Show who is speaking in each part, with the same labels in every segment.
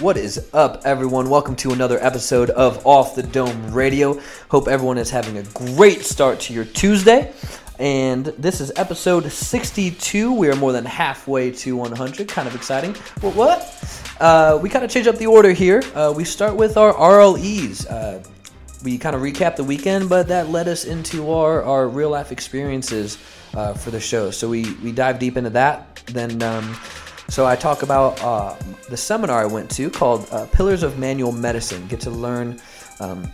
Speaker 1: What is up, everyone? Welcome to another episode of Off the Dome Radio. Hope everyone is having a great start to your Tuesday. And this is episode 62. We are more than halfway to 100. Kind of exciting. What? what? Uh, we kind of change up the order here. Uh, we start with our RLEs. Uh, we kind of recap the weekend, but that led us into our, our real life experiences uh, for the show. So we, we dive deep into that. Then, um, so I talk about uh, the seminar I went to called uh, Pillars of Manual Medicine. Get to learn um,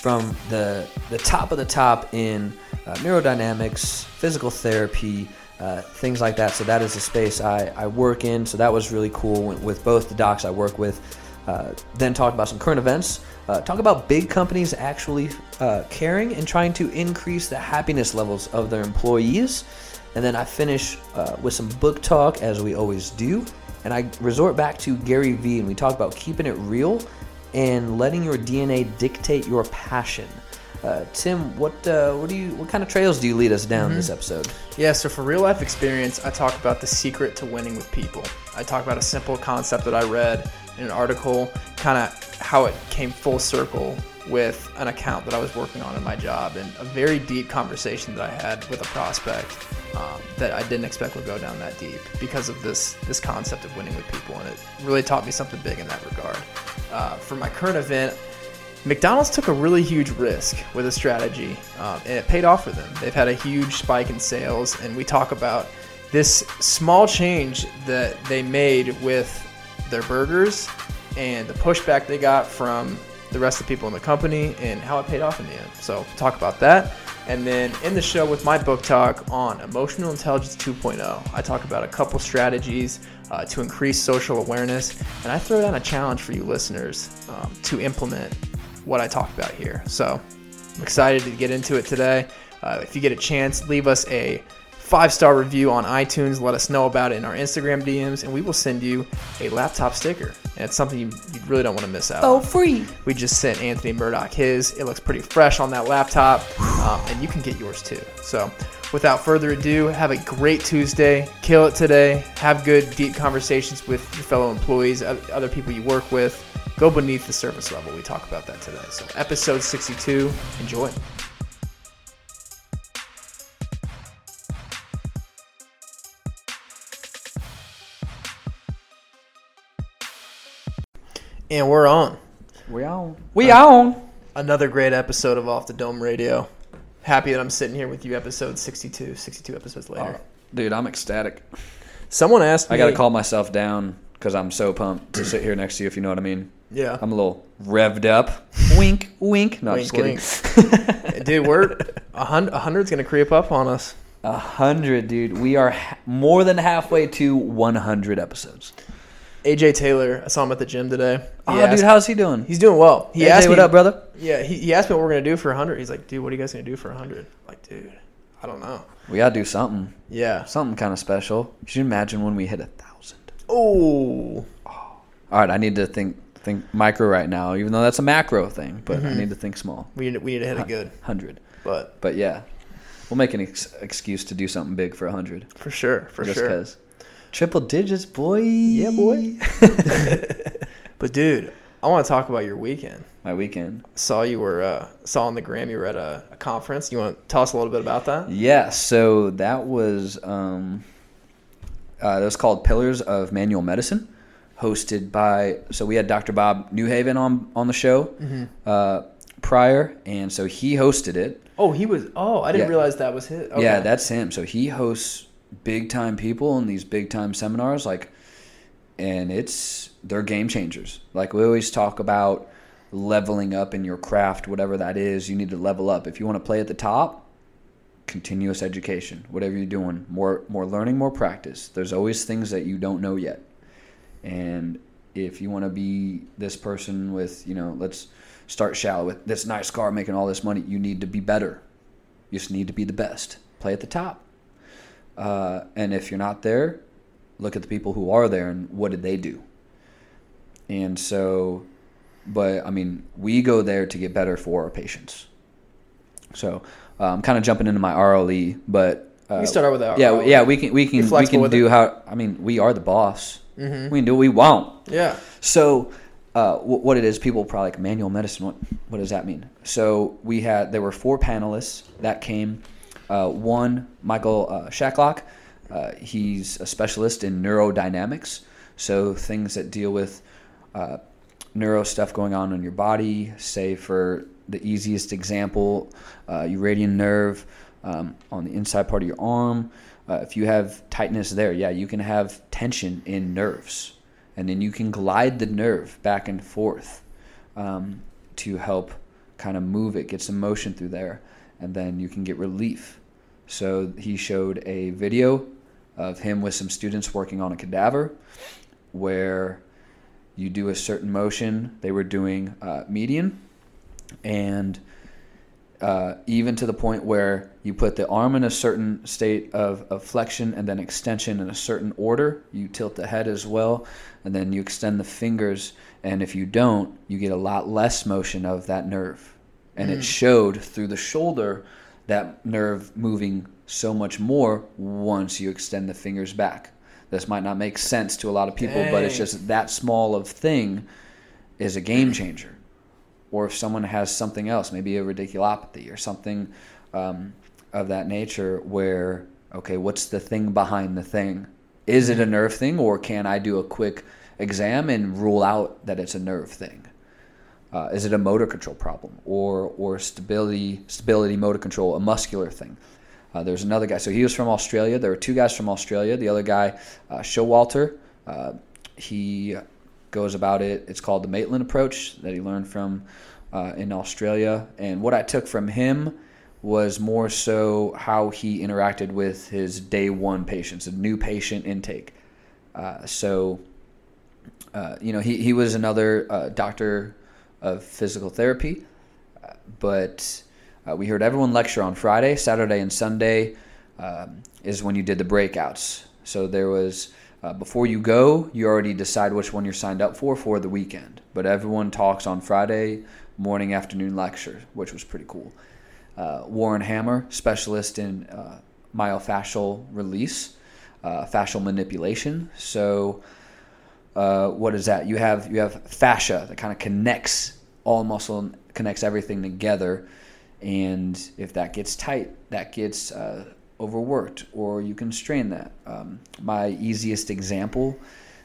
Speaker 1: from the, the top of the top in uh, neurodynamics, physical therapy, uh, things like that. So that is the space I, I work in. So that was really cool with, with both the docs I work with. Uh, then talk about some current events. Uh, talk about big companies actually uh, caring and trying to increase the happiness levels of their employees. And then I finish uh, with some book talk, as we always do. And I resort back to Gary Vee, and we talk about keeping it real and letting your DNA dictate your passion. Uh, Tim, what uh, what do you what kind of trails do you lead us down this episode?
Speaker 2: Yeah, so for real life experience, I talk about the secret to winning with people. I talk about a simple concept that I read in an article, kind of how it came full circle with an account that I was working on in my job, and a very deep conversation that I had with a prospect um, that I didn't expect would go down that deep because of this this concept of winning with people, and it really taught me something big in that regard. Uh, for my current event, McDonald's took a really huge risk with a strategy, um, and it paid off for them. They've had a huge spike in sales, and we talk about this small change that they made with their burgers and the pushback they got from the rest of the people in the company and how it paid off in the end. So, talk about that. And then in the show with my book talk on emotional intelligence 2.0, I talk about a couple strategies uh, to increase social awareness, and I throw down a challenge for you listeners um, to implement what I talk about here. So I'm excited to get into it today. Uh, if you get a chance, leave us a five star review on iTunes. Let us know about it in our Instagram DMs, and we will send you a laptop sticker. And it's something you, you really don't want to miss out
Speaker 1: Oh,
Speaker 2: on.
Speaker 1: free!
Speaker 2: We just sent Anthony Murdoch his. It looks pretty fresh on that laptop, um, and you can get yours too. So, without further ado, have a great Tuesday. Kill it today. Have good, deep conversations with your fellow employees, other people you work with. Go beneath the surface level. We talk about that today. So, episode 62. Enjoy. And we're on.
Speaker 1: We on. We on.
Speaker 2: Another great episode of Off the Dome Radio. Happy that I'm sitting here with you, episode 62, 62 episodes oh, later.
Speaker 1: Dude, I'm ecstatic.
Speaker 2: Someone asked me.
Speaker 1: I got to calm myself down because I'm so pumped to sit here next to you. If you know what I mean.
Speaker 2: Yeah.
Speaker 1: I'm a little revved up. wink, wink. No, I'm just
Speaker 2: Wink,
Speaker 1: kidding.
Speaker 2: Dude, we're a hundred, a hundred's gonna creep up on us.
Speaker 1: A hundred, dude. We are ha- more than halfway to 100 episodes.
Speaker 2: AJ Taylor, I saw him at the gym today.
Speaker 1: Oh, dude, how's he doing?
Speaker 2: he's doing well. He
Speaker 1: Hey,
Speaker 2: asked
Speaker 1: what
Speaker 2: me,
Speaker 1: up, brother?
Speaker 2: Yeah, he, he asked me what we're gonna do for a hundred. He's like, dude, what are you guys gonna do for a hundred? Like, dude, I don't know.
Speaker 1: We gotta do something,
Speaker 2: Yeah.
Speaker 1: something kind of special. Could you imagine when we hit a thousand?
Speaker 2: Oh,
Speaker 1: All right, I need to think think micro right now, even though that's a macro thing. But I mm-hmm. need to think small.
Speaker 2: we need, we need to hit a good,
Speaker 1: Hundred.
Speaker 2: but
Speaker 1: But yeah, we'll make an ex- excuse to do something big for a hundred.
Speaker 2: for sure, for
Speaker 1: just
Speaker 2: sure.
Speaker 1: because. Triple digits, boy.
Speaker 2: Yeah, boy. But dude, I want to talk about your weekend.
Speaker 1: My weekend.
Speaker 2: saw you were uh, saw on the gram you were at a, a conference. You want to tell us a little bit about that?
Speaker 1: Yeah, so that was um, uh, that was called Pillars of Manual Medicine, hosted by. So we had Dr. Bob Newhaven on on the show
Speaker 2: Mm-hmm.
Speaker 1: uh, prior, and so he hosted it.
Speaker 2: Oh, he was. Oh, I didn't
Speaker 1: Yeah.
Speaker 2: realize that was his. Okay.
Speaker 1: Yeah, that's him. So he hosts big time people in these big time seminars, like, and it's they're game changers. Like we always talk about leveling up in your craft, whatever that is. You need to level up if you want to play at the top. Continuous education, whatever you're doing, more more learning, more practice. There's always things that you don't know yet, and if you want to be this person with, you know, let's start shallow with this nice car making all this money. You need to be better. You just need to be the best. Play at the top. Uh, and if you're not there, look at the people who are there and what did they do. And so, but I mean, we go there to get better for our patients. So uh, I'm kind of jumping into my RLE, but uh,
Speaker 2: We start out with that.
Speaker 1: yeah,
Speaker 2: RLE.
Speaker 1: yeah, we can we can we can do
Speaker 2: it.
Speaker 1: how. I mean, we are the boss.
Speaker 2: Mhm.
Speaker 1: We can do what we want.
Speaker 2: Yeah.
Speaker 1: So, uh, wh- what it is, people probably like manual medicine. What what does that mean? So we had there were four panelists that came. Uh, one, Michael uh, Shacklock. Uh, he's a specialist in neurodynamics, so things that deal with uh, neuro stuff going on in your body. Say for the easiest example, uh, your radial nerve um, on the inside part of your arm. Uh, if you have tightness there, yeah, you can have tension in nerves, and then you can glide the nerve back and forth um, to help kind of move it, get some motion through there, and then you can get relief. So he showed a video of him with some students working on a cadaver where you do a certain motion. They were doing uh, median, and uh, even to the point where you put the arm in a certain state of, of flexion and then extension in a certain order. You tilt the head as well, and then you extend the fingers. And if you don't, you get a lot less motion of that nerve. And it showed through the shoulder that nerve moving so much more once you extend the fingers back. This might not make sense to a lot of people, but it's just that small of thing is a game changer. Or if someone has something else, maybe a radiculopathy or something um, of that nature, where okay, what's the thing behind the thing? Is it a nerve thing, or can I do a quick exam and rule out that it's a nerve thing? Uh, is it a motor control problem or or stability stability motor control a muscular thing? Uh, there's another guy. So he was from Australia. There were two guys from Australia. The other guy, uh, Showalter, uh, he goes about it. It's called the Maitland approach that he learned from uh, in Australia. And what I took from him was more so how he interacted with his day one patients, a new patient intake. Uh, so uh, you know, he, he was another doctor of physical therapy, but uh, we heard everyone lecture on Friday, Saturday, and Sunday um, is when you did the breakouts. So there was uh, before you go, you already decide which one you're signed up for for the weekend. But everyone talks on Friday morning, afternoon lecture, which was pretty cool. Uh, Warren Hammer, specialist in uh, myofascial release, uh, fascial manipulation. So uh, what is that? You have you have fascia that kind of connects all muscle and connects everything together, and if that gets tight, that gets uh, overworked, or you can strain that. Um, my easiest example,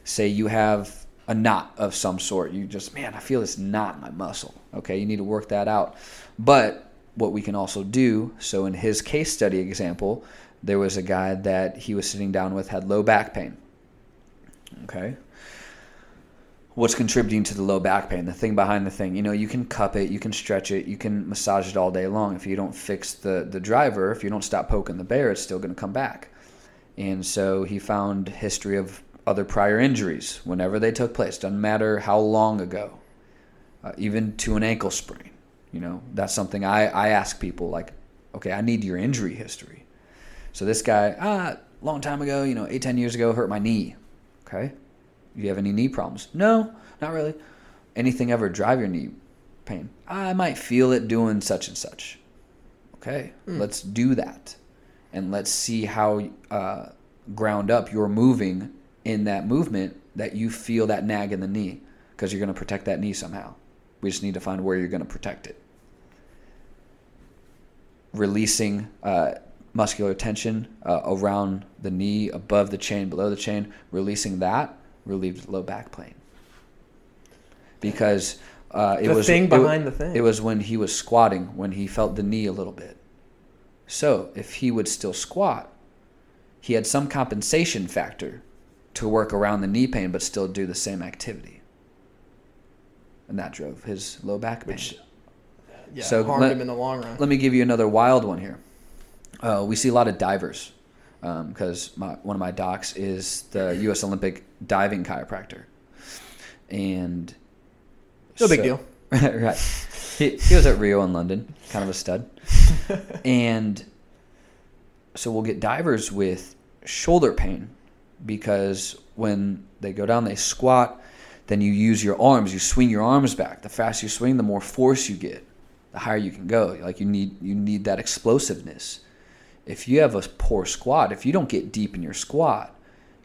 Speaker 1: say you have a knot of some sort. You just man, I feel this knot in my muscle. Okay, you need to work that out. But what we can also do, so in his case study example, there was a guy that he was sitting down with had low back pain. Okay, what's contributing to the low back pain the thing behind the thing. You know you can cup it you can stretch it you can massage it all day long. If you don't fix the the driver if you don't stop poking the bear it's still going to come back. And so he found history of other prior injuries whenever they took place. Doesn't matter how long ago uh, even to an ankle sprain. You know that's something i i ask people like okay i need your injury history. So this guy ah long time ago you know eight ten years ago hurt my knee. Okay you have any knee problems? No, not really. Anything ever drive your knee pain? I might feel it doing such and such. Okay, let's do that. And let's see how uh, ground up you're moving in that movement that you feel that nag in the knee because you're going to protect that knee somehow. We just need to find where you're going to protect it. Releasing uh, muscular tension uh, around the knee, above the chain, below the chain, releasing that relieved low back pain. Because uh, it
Speaker 2: The
Speaker 1: was
Speaker 2: thing
Speaker 1: it
Speaker 2: behind the thing.
Speaker 1: It was when he was squatting when he felt the knee a little bit. So if he would still squat, he had some compensation factor to work around the knee pain, but still do the same activity. And that drove his low back pain.
Speaker 2: Which yeah,
Speaker 1: So
Speaker 2: harmed
Speaker 1: let-
Speaker 2: him in the long run.
Speaker 1: Let me give you another wild one here. Uh, we see a lot of divers because my, one of my docs is the U.S. Olympic diving chiropractor, and
Speaker 2: No big deal.
Speaker 1: right. He, he was at Rio in London, kind of a stud, and so we'll get divers with shoulder pain because when they go down, they squat. Then you use your arms. You swing your arms back. The faster you swing, the more force you get. The higher you can go. Like you need you need that explosiveness. If you have a poor squat, if you don't get deep in your squat,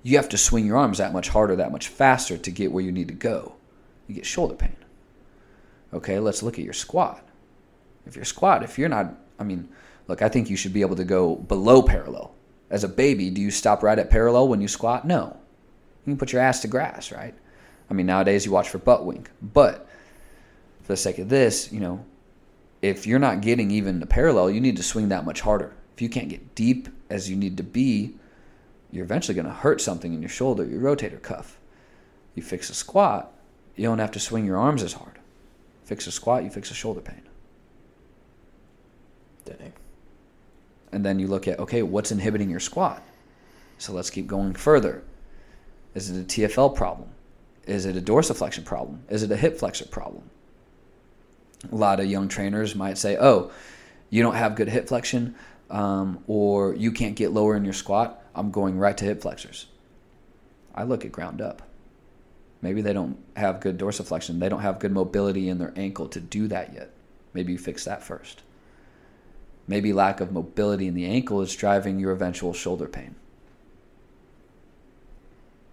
Speaker 1: you have to swing your arms that much harder, that much faster to get where you need to go. you get shoulder pain. Okay, let's look at your squat. If your squat, if you're not, I mean, look, I think you should be able to go below parallel. As a baby, do you stop right at parallel when you squat? No. You can put your ass to grass, right? I mean, nowadays you watch for butt wink. But for the sake of this, you know, if you're not getting even the parallel, you need to swing that much harder. If you can't get deep as you need to be, you're eventually going to hurt something in your shoulder, your rotator cuff. You fix a squat, you don't have to swing your arms as hard. Fix a squat, you fix a shoulder pain.
Speaker 2: Dang.
Speaker 1: And then you look at, okay, what's inhibiting your squat? So let's keep going further. Is it a TFL problem? Is it a dorsiflexion problem? Is it a hip flexor problem? A lot of young trainers might say, oh, you don't have good hip flexion um, or you can't get lower in your squat. I'm going right to hip flexors. I look at ground up. Maybe they don't have good dorsiflexion. They don't have good mobility in their ankle to do that yet. Maybe you fix that first. Maybe lack of mobility in the ankle is driving your eventual shoulder pain.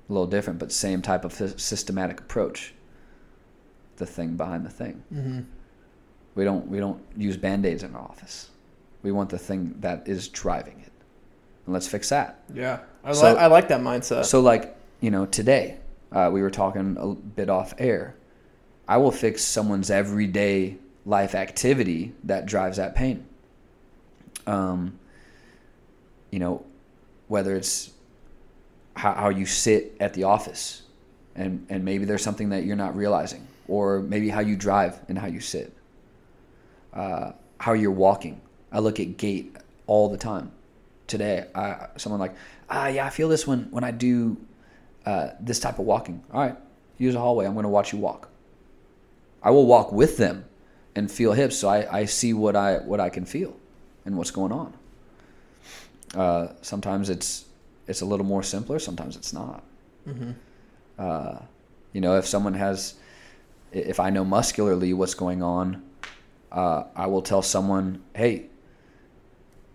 Speaker 1: A little different, but same type of systematic approach. The thing behind the thing.
Speaker 2: Mm-hmm.
Speaker 1: We don't we don't use band-aids in our office. We want the thing that is driving it. And let's fix that.
Speaker 2: Yeah, I,
Speaker 1: So-
Speaker 2: like I like that mindset.
Speaker 1: So, like, you know, today uh, we were talking a bit off air. I will fix someone's everyday life activity that drives that pain. Um, you know, whether it's how, how you sit at the office, and and maybe there's something that you're not realizing, or maybe how you drive and how you sit, uh, how you're walking. I look at gait all the time. Today, I, someone like, ah, yeah, I feel this when when I do uh, this type of walking. All right, use a hallway. I'm going to watch you walk. I will walk with them and feel hips, so I, I see what I what I can feel and what's going on. Uh, sometimes it's it's a little more simpler. Sometimes it's not.
Speaker 2: mm-hmm.
Speaker 1: Uh, you know, if someone has, if I know muscularly what's going on, uh, I will tell someone, hey,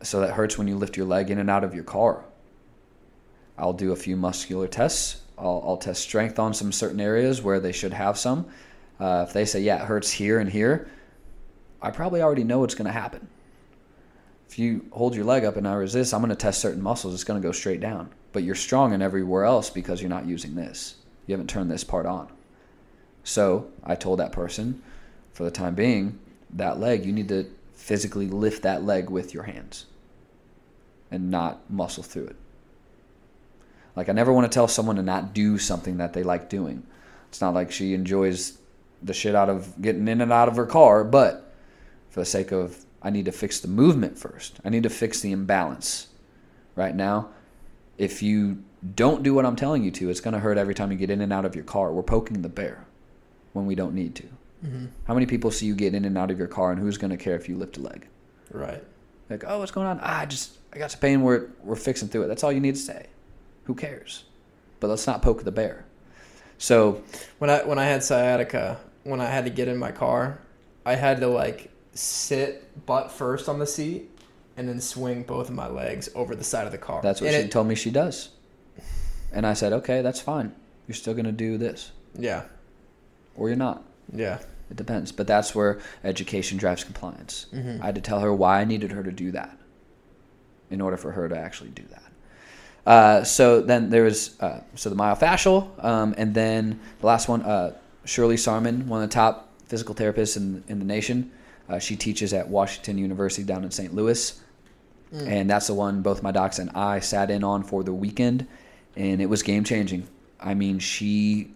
Speaker 1: so that hurts when you lift your leg in and out of your car. I'll do a few muscular tests. I'll, I'll test strength on some certain areas where they should have some. Uh, if they say, yeah, it hurts here and here, I probably already know what's going to happen. If you hold your leg up and I resist, I'm going to test certain muscles. It's going to go straight down. But you're strong in everywhere else because you're not using this. You haven't turned this part on. So I told that person, for the time being, that leg, you need to physically lift that leg with your hands and not muscle through it. Like, I never want to tell someone to not do something that they like doing. It's not like she enjoys the shit out of getting in and out of her car, but for the sake of, I need to fix the movement first. I need to fix the imbalance. Right now, if you don't do what I'm telling you to, it's going to hurt every time you get in and out of your car. We're poking the bear when we don't need to.
Speaker 2: Mm-hmm.
Speaker 1: How many people see you get in and out of your car, and who's going to care if you lift a leg?
Speaker 2: Right.
Speaker 1: Like, oh, what's going on? Ah, I just I got some pain. We're we're fixing through it. That's all you need to say. Who cares? But let's not poke the bear. So
Speaker 2: When I when I had sciatica, when I had to get in my car, I had to like sit butt first on the seat and then swing both of my legs over the side of the car.
Speaker 1: that's what
Speaker 2: And
Speaker 1: she
Speaker 2: it-
Speaker 1: told me she does. And I said, okay, that's fine. You're still going to do this,
Speaker 2: Yeah.
Speaker 1: or you're not.
Speaker 2: Yeah.
Speaker 1: It depends. But that's where education drives compliance.
Speaker 2: Mhm.
Speaker 1: I had to tell her why I needed her to do that in order for her to actually do that. Uh, so then there was uh, so the myofascial, um, and then the last one, uh, Shirley Sahrmann, one of the top physical therapists in, in the nation. Uh, she teaches at Washington University down in St. Louis,
Speaker 2: Mm.
Speaker 1: and that's the one both my docs and I sat in on for the weekend, and it was game changing. I mean, she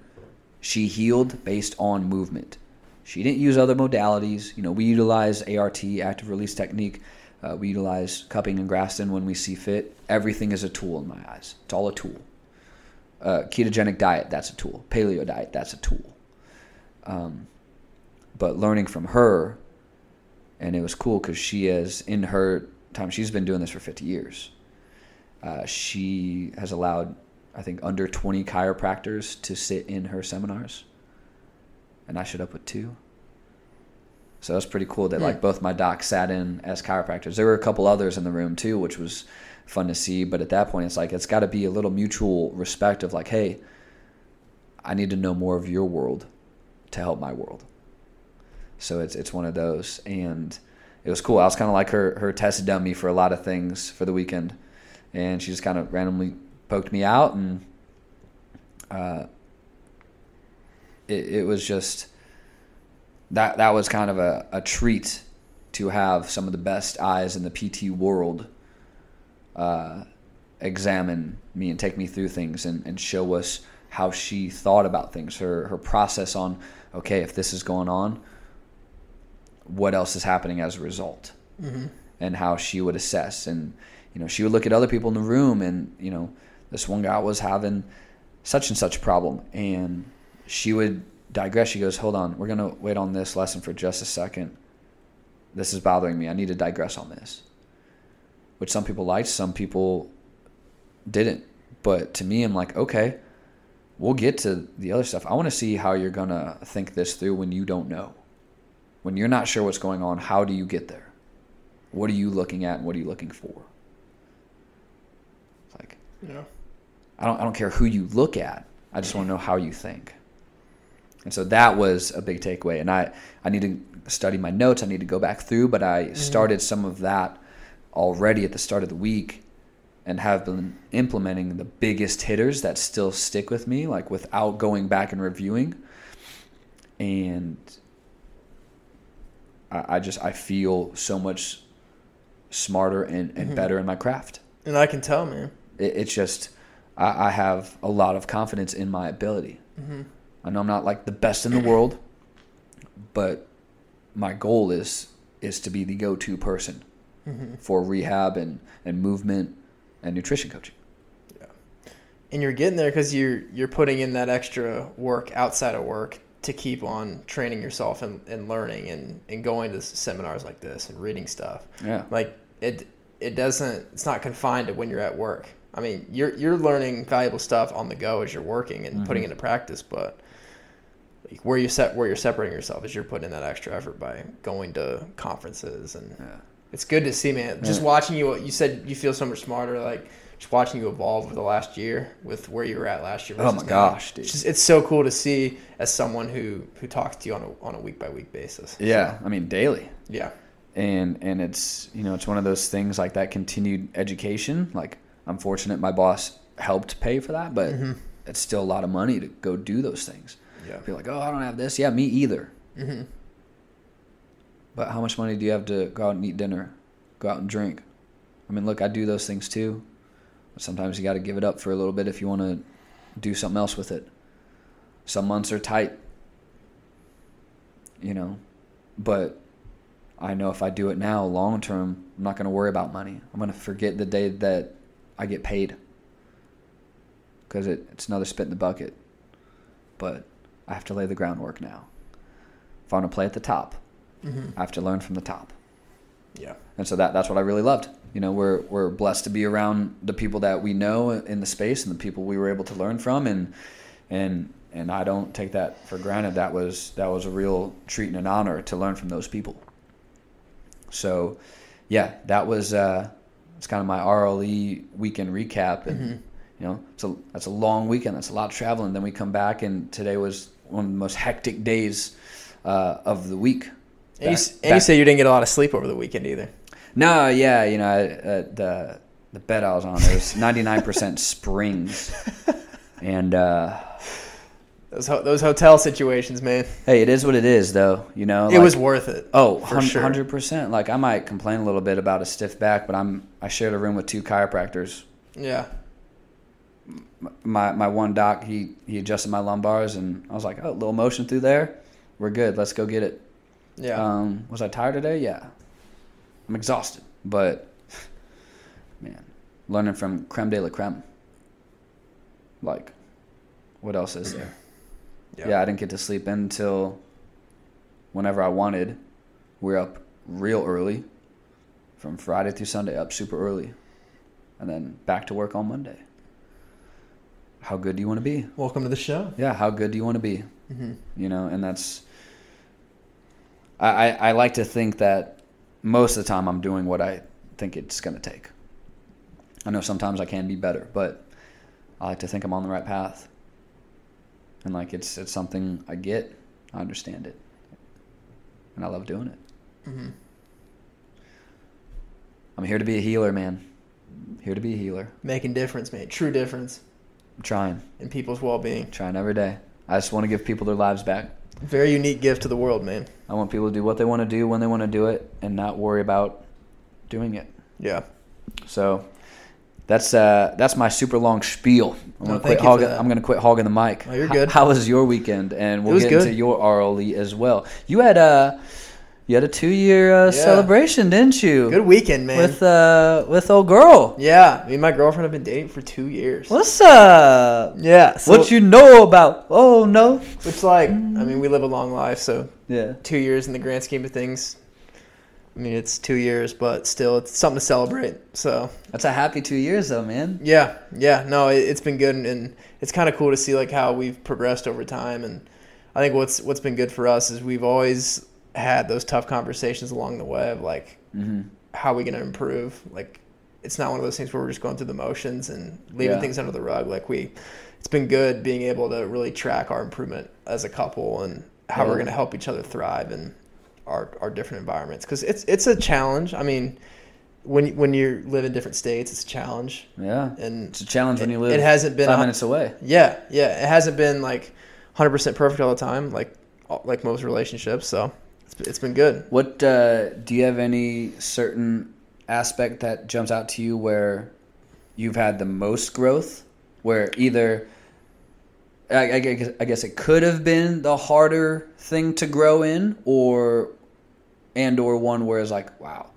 Speaker 1: she healed based on movement. She didn't use other modalities. You know, we utilize ART, active release technique. Uh, we utilize cupping and Graston when we see fit. Everything is a tool in my eyes. It's all a tool. Uh, ketogenic diet, that's a tool. Paleo diet, that's a tool. Um, but learning from her, and it was cool because she has, in her time, she's been doing this for 50 years. Uh, she has allowed, I think, under 20 chiropractors to sit in her seminars and I showed up with two. So that's pretty cool that
Speaker 2: Hmm.
Speaker 1: like both my docs sat in as chiropractors. There were a couple others in the room too, which was fun to see. But at that point, it's like it's got to be a little mutual respect of like, hey, I need to know more of your world. to help my world. So it's it's one of those, and it was cool. I was kind of like her her test dummy for a lot of things for the weekend, and she just kind of randomly poked me out, and uh, it it was just that that was kind of a, a treat to have some of the best eyes in the PT world uh, examine me and take me through things and, and show us how she thought about things, her her process on okay, if this is going on, what else is happening as a result,
Speaker 2: Mm-hmm.
Speaker 1: and how she would assess. And you know, she would look at other people in the room, and you know, this one guy was having such and such problem, and she would digress. She goes, "Hold on, we're gonna wait on this lesson for just a second. This is bothering me. I need to digress on this." Which some people liked, some people didn't. But to me, I'm like, okay, we'll get to the other stuff. I want to see how you're gonna think this through when you don't know, when you're not sure what's going on. How do you get there? What are you looking at, and what are you looking for? It's like
Speaker 2: Yeah.
Speaker 1: I don't I don't care who you look at. I just want to know how you think. And so that was a big takeaway. And I, I need to study my notes. I need to go back through, but I started some of that already at the start of the week and have been implementing the biggest hitters that still stick with me, like without going back and reviewing. And I, I just I feel so much smarter and, and better in my craft
Speaker 2: And I can tell, man.
Speaker 1: it, it's just I, I have a lot of confidence in my ability.
Speaker 2: Mm-hmm.
Speaker 1: I know I'm not like the best in the world, but my goal is is to be the go-to person
Speaker 2: Mm-hmm.
Speaker 1: for rehab and, and movement and nutrition coaching.
Speaker 2: Yeah, And you're getting there because you're you're putting in that extra work outside of work to keep on training yourself and, and learning and, and going to seminars like this and reading stuff.
Speaker 1: Yeah.
Speaker 2: Like it it doesn't it's not confined to when you're at work. I mean, you're you're learning valuable stuff on the go as you're working and putting
Speaker 1: Mm-hmm.
Speaker 2: into practice, but like where you set where you're separating yourself is you're putting in that extra effort by going to conferences and
Speaker 1: Yeah.
Speaker 2: it's good to see, man. Just
Speaker 1: Yeah.
Speaker 2: watching you, you said you feel so much smarter. Like just watching you evolve over the last year with where you were at last year.
Speaker 1: Oh my
Speaker 2: now.
Speaker 1: gosh, dude.
Speaker 2: It's just it's so cool to see as someone who who talks to you on a on a week by week basis.
Speaker 1: Yeah. I mean daily.
Speaker 2: Yeah.
Speaker 1: and and it's you know it's one of those things like that continued education like i'm fortunate my boss helped pay for that but
Speaker 2: Mm-hmm.
Speaker 1: it's still a lot of money to go do those things
Speaker 2: Yeah.
Speaker 1: Be like oh i don't have this. Yeah me either.
Speaker 2: Hmm
Speaker 1: but how much money do you have to go out and eat dinner? Go out and drink? I mean look i do those things too. But sometimes you got to give it up for a little bit if you want to do something else with it. Some months are tight you know? But I know if I do it now, long term, I'm not going to worry about money. I'm going to forget the day that I get paid. Because it, it's another spit in the bucket. But I have to lay the groundwork now. If I want to play at the top,
Speaker 2: hmm
Speaker 1: I have to learn from the top.
Speaker 2: Yeah.
Speaker 1: And so that, that's what I really loved. You know, we're, we're blessed to be around the people that we know in the space and the people we were able to learn from. And, and, and I don't take that for granted. That was, that was a real treat and an honor to learn from those people. So, yeah, that was uh, it's kind of my RLE weekend recap, and
Speaker 2: Mhm.
Speaker 1: you know, so that's a long weekend. That's a lot of traveling. Then we come back, and today was one of the most hectic days uh, of the week.
Speaker 2: And, you,
Speaker 1: Back-
Speaker 2: and you say you didn't get a lot of sleep over the weekend either.
Speaker 1: No, yeah, you know, I, uh, the the bed I was on it was ninety nine percent springs, and uh,
Speaker 2: Those ho- those hotel situations, man.
Speaker 1: hey, it is what it is, though. You know,
Speaker 2: it
Speaker 1: like-
Speaker 2: was worth it.
Speaker 1: Oh,
Speaker 2: sure.
Speaker 1: hundred percent. Like I might complain a little bit about a stiff back, but I'm I shared a room with two chiropractors.
Speaker 2: Yeah.
Speaker 1: My my one doc, he he adjusted my lumbars, and I was like, oh, a little motion through there, we're good. Let's go get it.
Speaker 2: Yeah.
Speaker 1: Um, was I tired today? Yeah. I'm exhausted, but man, learning from creme de la creme. Like, what else is there?
Speaker 2: Yeah.
Speaker 1: Yeah, I didn't get to sleep until whenever I wanted. We are up real early, from Friday through Sunday, up super early, and then back to work on Monday. How good do you want to be?
Speaker 2: Welcome to the show.
Speaker 1: Yeah, how good do you want to be?
Speaker 2: hmm
Speaker 1: You know, and that's. I, I, I like to think that most of the time I'm doing what I think it's going to take. I know sometimes I can be better, but I like to think I'm on the right path. And like it's it's something I get. I understand it, and I love doing it.
Speaker 2: Mm-hmm.
Speaker 1: I'm here to be a healer, man. Here to be a healer.
Speaker 2: Making difference, man. True difference
Speaker 1: trying,
Speaker 2: in people's well-being.
Speaker 1: trying every day. I just want to give people their lives back.
Speaker 2: Very unique gift to the world, man.
Speaker 1: I want people to do what they want to do when they want to do it, and not worry about doing it.
Speaker 2: Yeah.
Speaker 1: So that's uh, that's my super long spiel. I'm
Speaker 2: No,
Speaker 1: gonna
Speaker 2: thank
Speaker 1: quit
Speaker 2: you for
Speaker 1: hogging.
Speaker 2: that.
Speaker 1: I'm gonna quit hogging the mic.
Speaker 2: Oh, you're
Speaker 1: H-
Speaker 2: good.
Speaker 1: how was your weekend? And we'll
Speaker 2: was
Speaker 1: get
Speaker 2: good.
Speaker 1: into your RLE as well. You had a you had a two year uh,
Speaker 2: Yeah.
Speaker 1: celebration, didn't you?
Speaker 2: Good weekend, man.
Speaker 1: with uh with old girl.
Speaker 2: yeah, me and my girlfriend have been dating for two years.
Speaker 1: What's up?
Speaker 2: Yeah. So,
Speaker 1: what you know about? Oh no.
Speaker 2: It's like, I mean, we live a long life, so
Speaker 1: Yeah.
Speaker 2: two years in the grand scheme of things. I mean, it's two years, but still, it's something to celebrate. So,
Speaker 1: That's a happy two years though, man.
Speaker 2: yeah, yeah, no, it, it's been good, and, and it's kind of cool to see like how we've progressed over time. And I think what's what's been good for us is we've always had those tough conversations along the way of like,
Speaker 1: hmm
Speaker 2: how are we going to improve? Like, it's not one of those things where we're just going through the motions and leaving
Speaker 1: Yeah.
Speaker 2: things under the rug. Like we, it's been good being able to really track our improvement as a couple and how
Speaker 1: Yeah.
Speaker 2: we're going to help each other thrive in our, our different environments. Cause it's, it's a challenge. I mean, when, when you live in different states, it's a challenge
Speaker 1: Yeah.
Speaker 2: and
Speaker 1: It's a challenge when you live
Speaker 2: it hasn't been,
Speaker 1: five minutes away.
Speaker 2: yeah, yeah. It hasn't been like hundred percent perfect all the time. Like, like most relationships. So it's, been good.
Speaker 1: What uh, do you have any certain aspect that jumps out to you where you've had the most growth? Where either I, I guess, I guess it could have been the harder thing to grow in, or and or one where it's like, wow,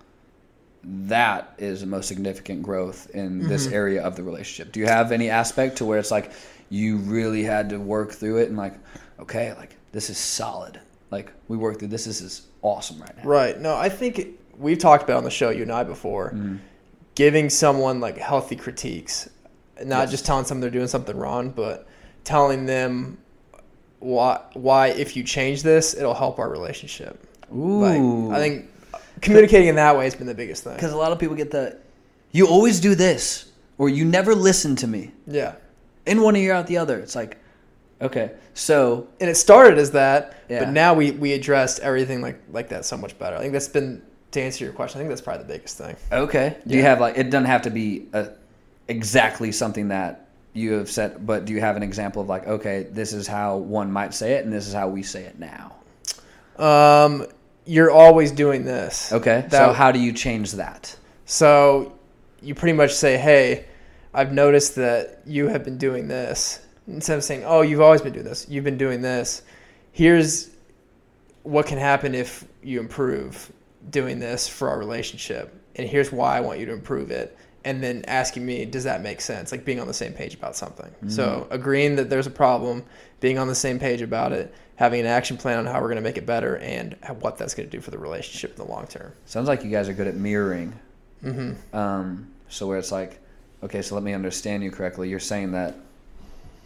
Speaker 1: that is the most significant growth in this
Speaker 2: Mm-hmm.
Speaker 1: area of the relationship. Do you have any aspect to where it's like you really had to work through it and like, okay, like this is solid. Like we work through this. This is awesome right now.
Speaker 2: Right. No, I think we've talked about on the show, you and I before, mm-hmm. giving someone like healthy critiques, not
Speaker 1: Yes.
Speaker 2: just telling someone they're doing something wrong, but telling them why why if you change this, it'll help our relationship.
Speaker 1: Ooh.
Speaker 2: Like I think communicating in that way has been the biggest thing.
Speaker 1: because a lot of people get the, you always do this, or you never listen to me.
Speaker 2: Yeah.
Speaker 1: In one ear, out the other. It's like, okay, so
Speaker 2: And it started as that,
Speaker 1: Yeah.
Speaker 2: but now we we addressed everything like like that so much better. I think that's been to answer your question. I think that's probably the biggest thing.
Speaker 1: okay. Do you have like it doesn't have to be a, exactly something that you have said, but do you have an example of like, okay, this is how one might say it, and this is how we say it now.
Speaker 2: Um, you're always doing this.
Speaker 1: Okay, so how do you change that?
Speaker 2: So you pretty much say, "Hey, I've noticed that you have been doing this." Instead of saying, "Oh, you've always been doing this. You've been doing this. Here's what can happen if you improve doing this for our relationship, and here's why I want you to improve it." And then asking me, "Does that make sense?" Like being on the same page about something. So agreeing that there's a problem, being on the same page about it, having an action plan on how we're going to make it better, and what that's going to do for the relationship in the long term.
Speaker 1: Sounds like you guys are good at mirroring.
Speaker 2: Mm-hmm.
Speaker 1: Um, so where it's like, okay, so let me understand you correctly. You're saying that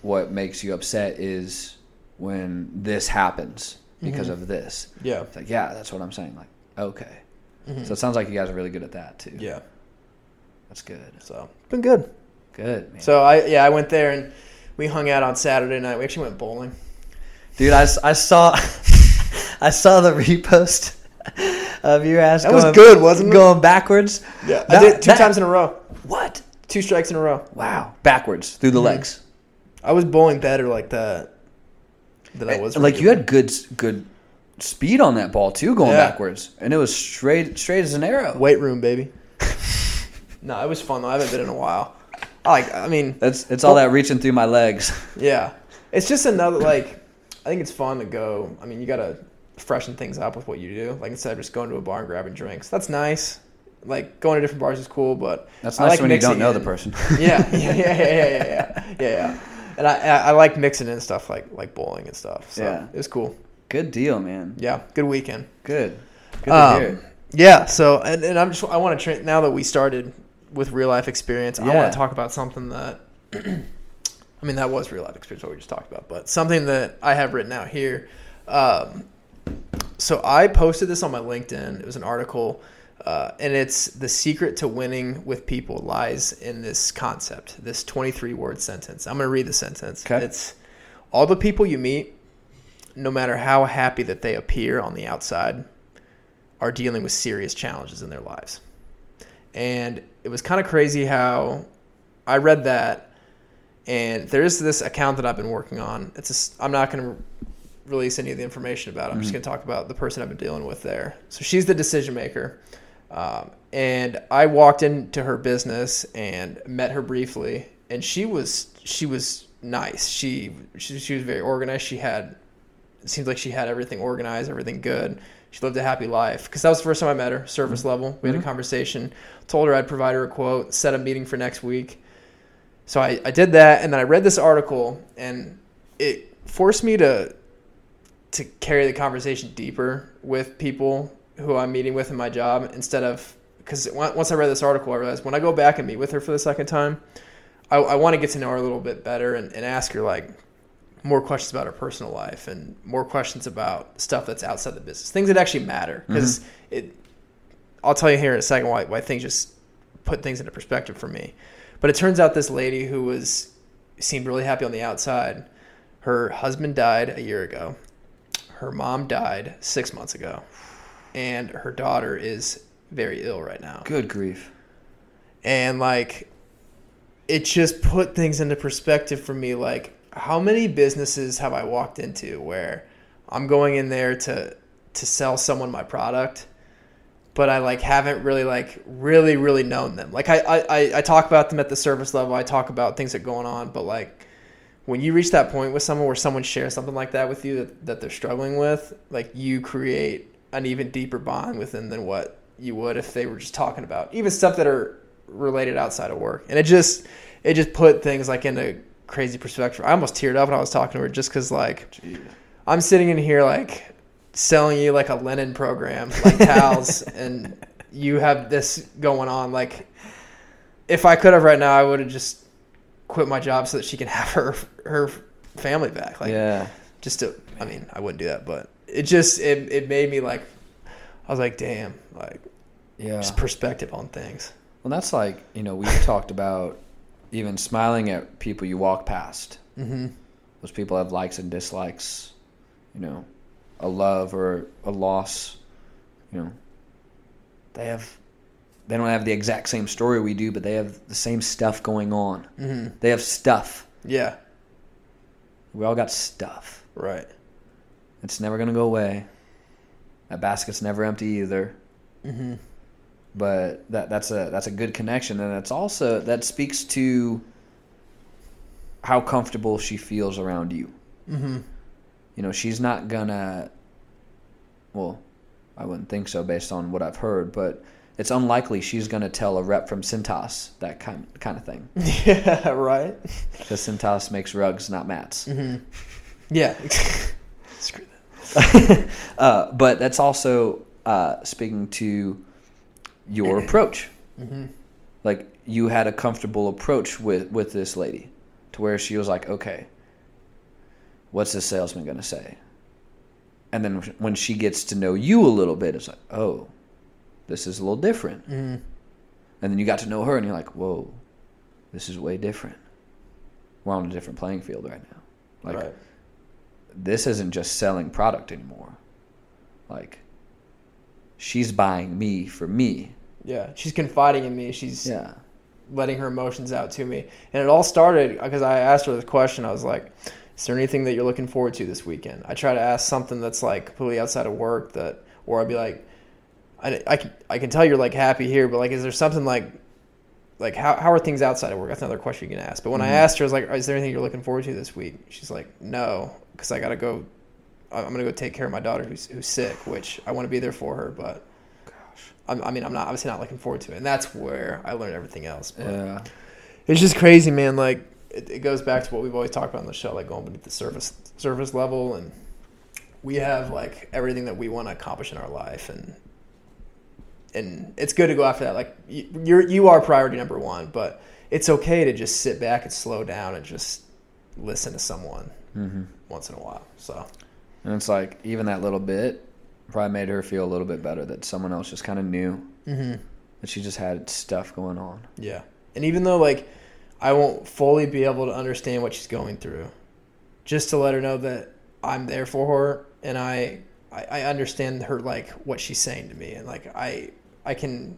Speaker 1: what makes you upset is when this happens because of this.
Speaker 2: Yeah.
Speaker 1: It's like, yeah, that's what I'm saying. Like, okay.
Speaker 2: Mhm.
Speaker 1: So it sounds like you guys are really good at that too.
Speaker 2: Yeah.
Speaker 1: That's good.
Speaker 2: So it's been good.
Speaker 1: Good, man.
Speaker 2: So I yeah I went there and we hung out on Saturday night. We actually went bowling.
Speaker 1: Dude, I, I saw I saw the repost of your ass
Speaker 2: That
Speaker 1: going,
Speaker 2: was good, wasn't it?
Speaker 1: going backwards.
Speaker 2: Yeah,
Speaker 1: That-
Speaker 2: I did two
Speaker 1: that-
Speaker 2: times in a row.
Speaker 1: What?
Speaker 2: Two strikes in a row.
Speaker 1: Wow. Backwards through the
Speaker 2: Mhm.
Speaker 1: legs.
Speaker 2: I was bowling better like that than I eh, was.
Speaker 1: Like you had good good speed on that ball too, going
Speaker 2: Yeah.
Speaker 1: backwards, and it was straight straight as an arrow.
Speaker 2: weight room, baby. no, it was fun though. I haven't been in a while. I like. I mean,
Speaker 1: That's it's all that reaching through my legs.
Speaker 2: yeah. It's just another like. I think it's fun to go. I mean, you gotta freshen things up with what you do. Like instead of just going to a bar and grabbing drinks, that's nice. Like going to different bars is cool, but
Speaker 1: That's
Speaker 2: I
Speaker 1: nice
Speaker 2: like
Speaker 1: when you don't know the
Speaker 2: in-
Speaker 1: person.
Speaker 2: yeah, yeah, yeah, yeah, yeah, yeah, yeah, yeah. And I, I, like mixing in stuff like like bowling and stuff. So
Speaker 1: Yeah.
Speaker 2: it was cool.
Speaker 1: Good deal, man.
Speaker 2: Yeah, good weekend.
Speaker 1: Good. Good to
Speaker 2: Um,
Speaker 1: hear.
Speaker 2: Yeah. So and, and I'm just I want to tra- now that we started with real life experience, I want to talk about something that. I mean, that was real life experience what we just talked about, but something that I have written out here. Um, so I posted this on my LinkedIn. It was an article, uh, and it's the secret to winning with people lies in this concept, this 23 word sentence. I'm going to read the sentence.
Speaker 1: Okay.
Speaker 2: It's all the people you meet no matter how happy that they appear on the outside, are dealing with serious challenges in their lives. And it was kind of crazy how I read that, and there's this account that I've been working on. It's a, I'm not going to release any of the information about it. I'm just
Speaker 1: Mhm.
Speaker 2: going to talk about the person I've been dealing with there. So she's the decision maker. Um, and I walked into her business and met her briefly, and she was she was nice. She she, she was very organized. She had it seems like she had everything organized, everything good. She lived a happy life because that was the first time I met her, service level. We had a conversation. Told her I'd provide her a quote, set a meeting for next week. So I, I did that, and then I read this article, and it forced me to to carry the conversation deeper with people who I'm meeting with in my job instead of because once I read this article, I realized when I go back and meet with her for the second time, I, I want to get to know her a little bit better and, and ask her like more questions about her personal life and more questions about stuff that's outside the business, things that actually matter. Mm-hmm. Because it, I'll tell you here in a second why why things just put things into perspective for me. But it turns out this lady who was seemed really happy on the outside, her husband died a year ago. Her mom died six months ago, and her daughter is very ill right now.
Speaker 1: Good grief.
Speaker 2: And like, it just put things into perspective for me. Like, how many businesses have I walked into where I'm going in there to to sell someone my product, but I like haven't really like really really known them. Like I I, I- talk about them at the service level. I talk about things that are going on, but like when you reach that point with someone where someone shares something like that with you that, that they're struggling with, like you create an even deeper bond with them than what you would if they were just talking about even stuff that are related outside of work. And it just it just put things like into crazy perspective. I almost teared up when I was talking to her just because like
Speaker 1: Jeez.
Speaker 2: I'm sitting in here like selling you like a linen program, like towels, and you have this going on. Like, if I could have right now, I would have just quit my job so that she can have her her family back. Like,
Speaker 1: yeah.
Speaker 2: just to, I mean, I wouldn't do that, but it just it it made me like, I was like, damn, like
Speaker 1: Yeah.
Speaker 2: just perspective on things.
Speaker 1: Well, that's like, you know, we've talked about even smiling at people you walk past.
Speaker 2: Mm-hmm.
Speaker 1: Those people have likes and dislikes, you know, a love or a loss, you know. They have they don't have the exact same story we do, but they have the same stuff going on.
Speaker 2: Mm-hmm.
Speaker 1: They have stuff.
Speaker 2: Yeah.
Speaker 1: We all got stuff.
Speaker 2: Right.
Speaker 1: It's never going to go away. That basket's never empty either.
Speaker 2: Mm-hmm.
Speaker 1: but that that's a that's a good connection and it's also that speaks to how comfortable she feels around you
Speaker 2: Mm-hmm.
Speaker 1: you know she's not gonna well i wouldn't think so based on what i've heard but it's unlikely she's gonna tell a rep from cintas that kind kind of thing
Speaker 2: Yeah. Right.
Speaker 1: because cintas makes rugs not mats
Speaker 2: Mm-hmm. Yeah.
Speaker 1: Uh, but that's also uh, speaking to your approach
Speaker 2: Mm-hmm.
Speaker 1: like you had a comfortable approach with with this lady to where she was like okay what's this salesman going to say and then when she gets to know you a little bit it's like oh this is a little different
Speaker 2: Mm-hmm.
Speaker 1: and then you got to know her and you're like whoa this is way different we're on a different playing field right now like
Speaker 2: right.
Speaker 1: This isn't just selling product anymore like she's buying me for me
Speaker 2: Yeah. She's confiding in me. She's
Speaker 1: yeah
Speaker 2: letting her emotions out to me. And it all started because I asked her the question. I was like, "Is there anything that you're looking forward to this weekend?" I try to ask something that's like completely outside of work that, or I'd be like, "I, I can I can tell you're like happy here, but like, is there something like, like how how are things outside of work?" That's another question you can ask. But when I
Speaker 1: Mhm.
Speaker 2: asked her, I was like, "Is there anything you're looking forward to this week?" She's like, "No, because I gotta go. I'm gonna go take care of my daughter who's who's sick, which I want to be there for her, but." I'm, I mean, I'm not obviously not looking forward to it, and that's where I learned everything else. But
Speaker 1: yeah
Speaker 2: it's just crazy, man. Like it, it goes back to what we've always talked about on the show, like going beneath the surface surface level, and we have like everything that we want to accomplish in our life, and and it's good to go after that. Like you, you're you are priority number one, but it's okay to just sit back and slow down and just listen to someone
Speaker 1: mm-hmm.
Speaker 2: Once in a while. So
Speaker 1: And it's like even that little bit probably made her feel a little bit better that someone else just kind of knew
Speaker 2: mm-hmm.
Speaker 1: that she just had stuff going on.
Speaker 2: yeah, and even though like I won't fully be able to understand what she's going through, just to let her know that I'm there for her, and I, I I understand her like what she's saying to me, and like I I can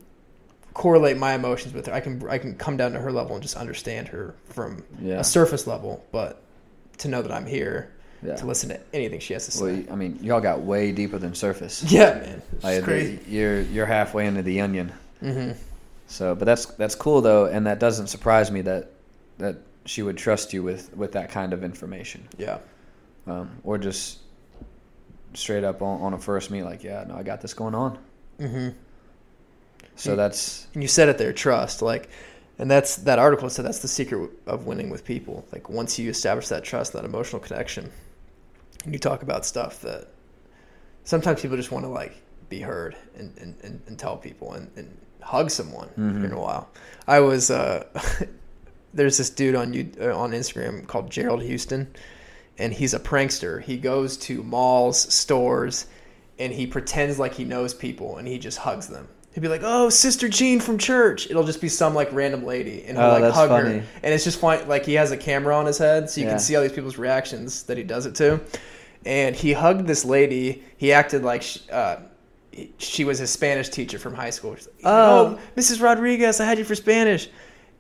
Speaker 2: correlate my emotions with her. I can I can come down to her level and just understand her from
Speaker 1: Yeah.
Speaker 2: a surface level, but to know that I'm here
Speaker 1: Yeah.
Speaker 2: to listen to anything she has to say.
Speaker 1: Well, I mean, y'all got way deeper than surface.
Speaker 2: yeah, man, it's
Speaker 1: Like,
Speaker 2: crazy.
Speaker 1: You're you're halfway into the onion.
Speaker 2: hmm
Speaker 1: So, but that's that's cool though, and that doesn't surprise me that that she would trust you with with that kind of information,
Speaker 2: Yeah,
Speaker 1: um, or just straight up on, on a first meet, like, yeah, no, I got this going on.
Speaker 2: hmm
Speaker 1: So
Speaker 2: Yeah.
Speaker 1: that's
Speaker 2: and you said it there, trust. Like, and that's that article said that's the secret of winning with people. Like once you establish that trust, that emotional connection, and you talk about stuff that sometimes people just want to like be heard and, and, and, tell people and, and hug someone
Speaker 1: Mhm.
Speaker 2: in a while. I was uh, there's this dude on you uh, on Instagram called Gerald Houston, and he's a prankster. He goes to malls, stores, and he pretends like he knows people, and he just hugs them. He'd be like, "Oh, Sister Jean from church." It'll just be some like random lady, and he'll
Speaker 1: Oh,
Speaker 2: like hug
Speaker 1: funny.
Speaker 2: her, and it's just fun. Like he has a camera on his head, so you
Speaker 1: Yeah.
Speaker 2: can see all these people's reactions that he does it to. And he hugged this lady. He acted like she, uh, she was his Spanish teacher from high school. Like,
Speaker 1: Oh.
Speaker 2: oh, Mrs. Rodriguez, I had you for Spanish.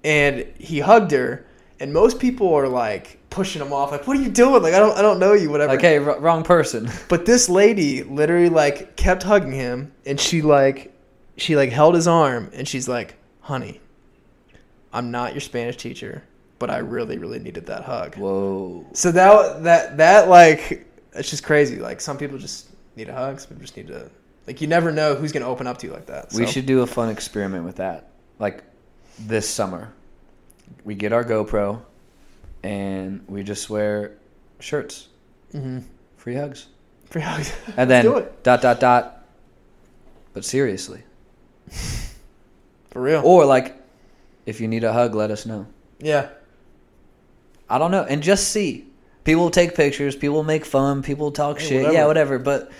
Speaker 2: And he hugged her, and most people are like pushing him off, like, "What are you doing? Like, I don't, I don't know you, whatever."
Speaker 1: like, hey, r- wrong person.
Speaker 2: But this lady literally like kept hugging him, and she like, she like held his arm, and she's like, "Honey, I'm not your Spanish teacher, but I really, really needed that hug."
Speaker 1: Whoa.
Speaker 2: So that that that like, it's just crazy. Like some people just need a hug. Some people just need to like. You never know who's gonna open up to you like that.
Speaker 1: We should do a fun experiment with that, like this summer. We get our GoPro, and we just wear shirts,
Speaker 2: hmm
Speaker 1: free hugs,
Speaker 2: Free hugs.
Speaker 1: and then dot dot dot. But seriously,
Speaker 2: for real.
Speaker 1: or like, if you need a hug, let us know.
Speaker 2: yeah.
Speaker 1: I don't know, and just see. People take pictures. People make fun. People talk
Speaker 2: Yeah,
Speaker 1: shit.
Speaker 2: whatever.
Speaker 1: Yeah, whatever. But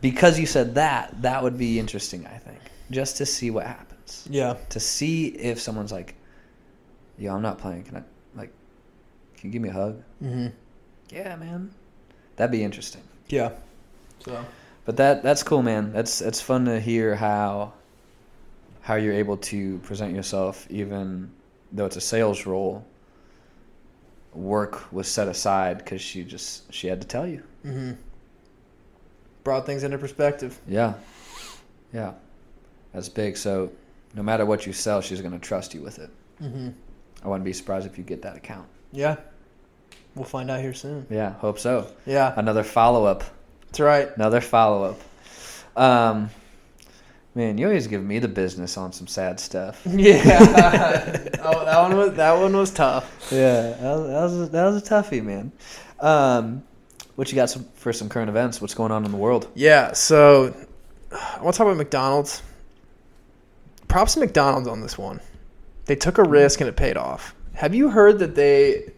Speaker 1: because you said that, that would be interesting. I think just to see what happens.
Speaker 2: Yeah.
Speaker 1: To see if someone's like, "Yo, I'm not playing. Can I like? Can you give me a hug?"
Speaker 2: hmm
Speaker 1: Yeah, man. That'd be interesting.
Speaker 2: Yeah. So.
Speaker 1: But that that's cool, man. That's it's fun to hear how how you're able to present yourself, even though it's a sales role. Work was set aside because she just she had to tell you.
Speaker 2: Mm-hmm. Brought things into perspective.
Speaker 1: Yeah, yeah, that's big. So no matter what you sell, she's gonna trust you with it.
Speaker 2: Mm-hmm.
Speaker 1: I wouldn't be surprised if you get that account.
Speaker 2: Yeah. We'll find out here soon.
Speaker 1: Yeah, hope so.
Speaker 2: Yeah.
Speaker 1: Another follow up.
Speaker 2: That's right.
Speaker 1: Another follow up. Um, man, you always give me the business on some sad stuff.
Speaker 2: Yeah. oh, that one was that one was tough.
Speaker 1: Yeah, that was, that was, a, that was a toughie, man. Um, what you got some, for some current events? What's going on in the world?
Speaker 2: Yeah. So I want to talk about McDonald's. Props to McDonald's on this one. They took a risk and it paid off. Have you heard that they,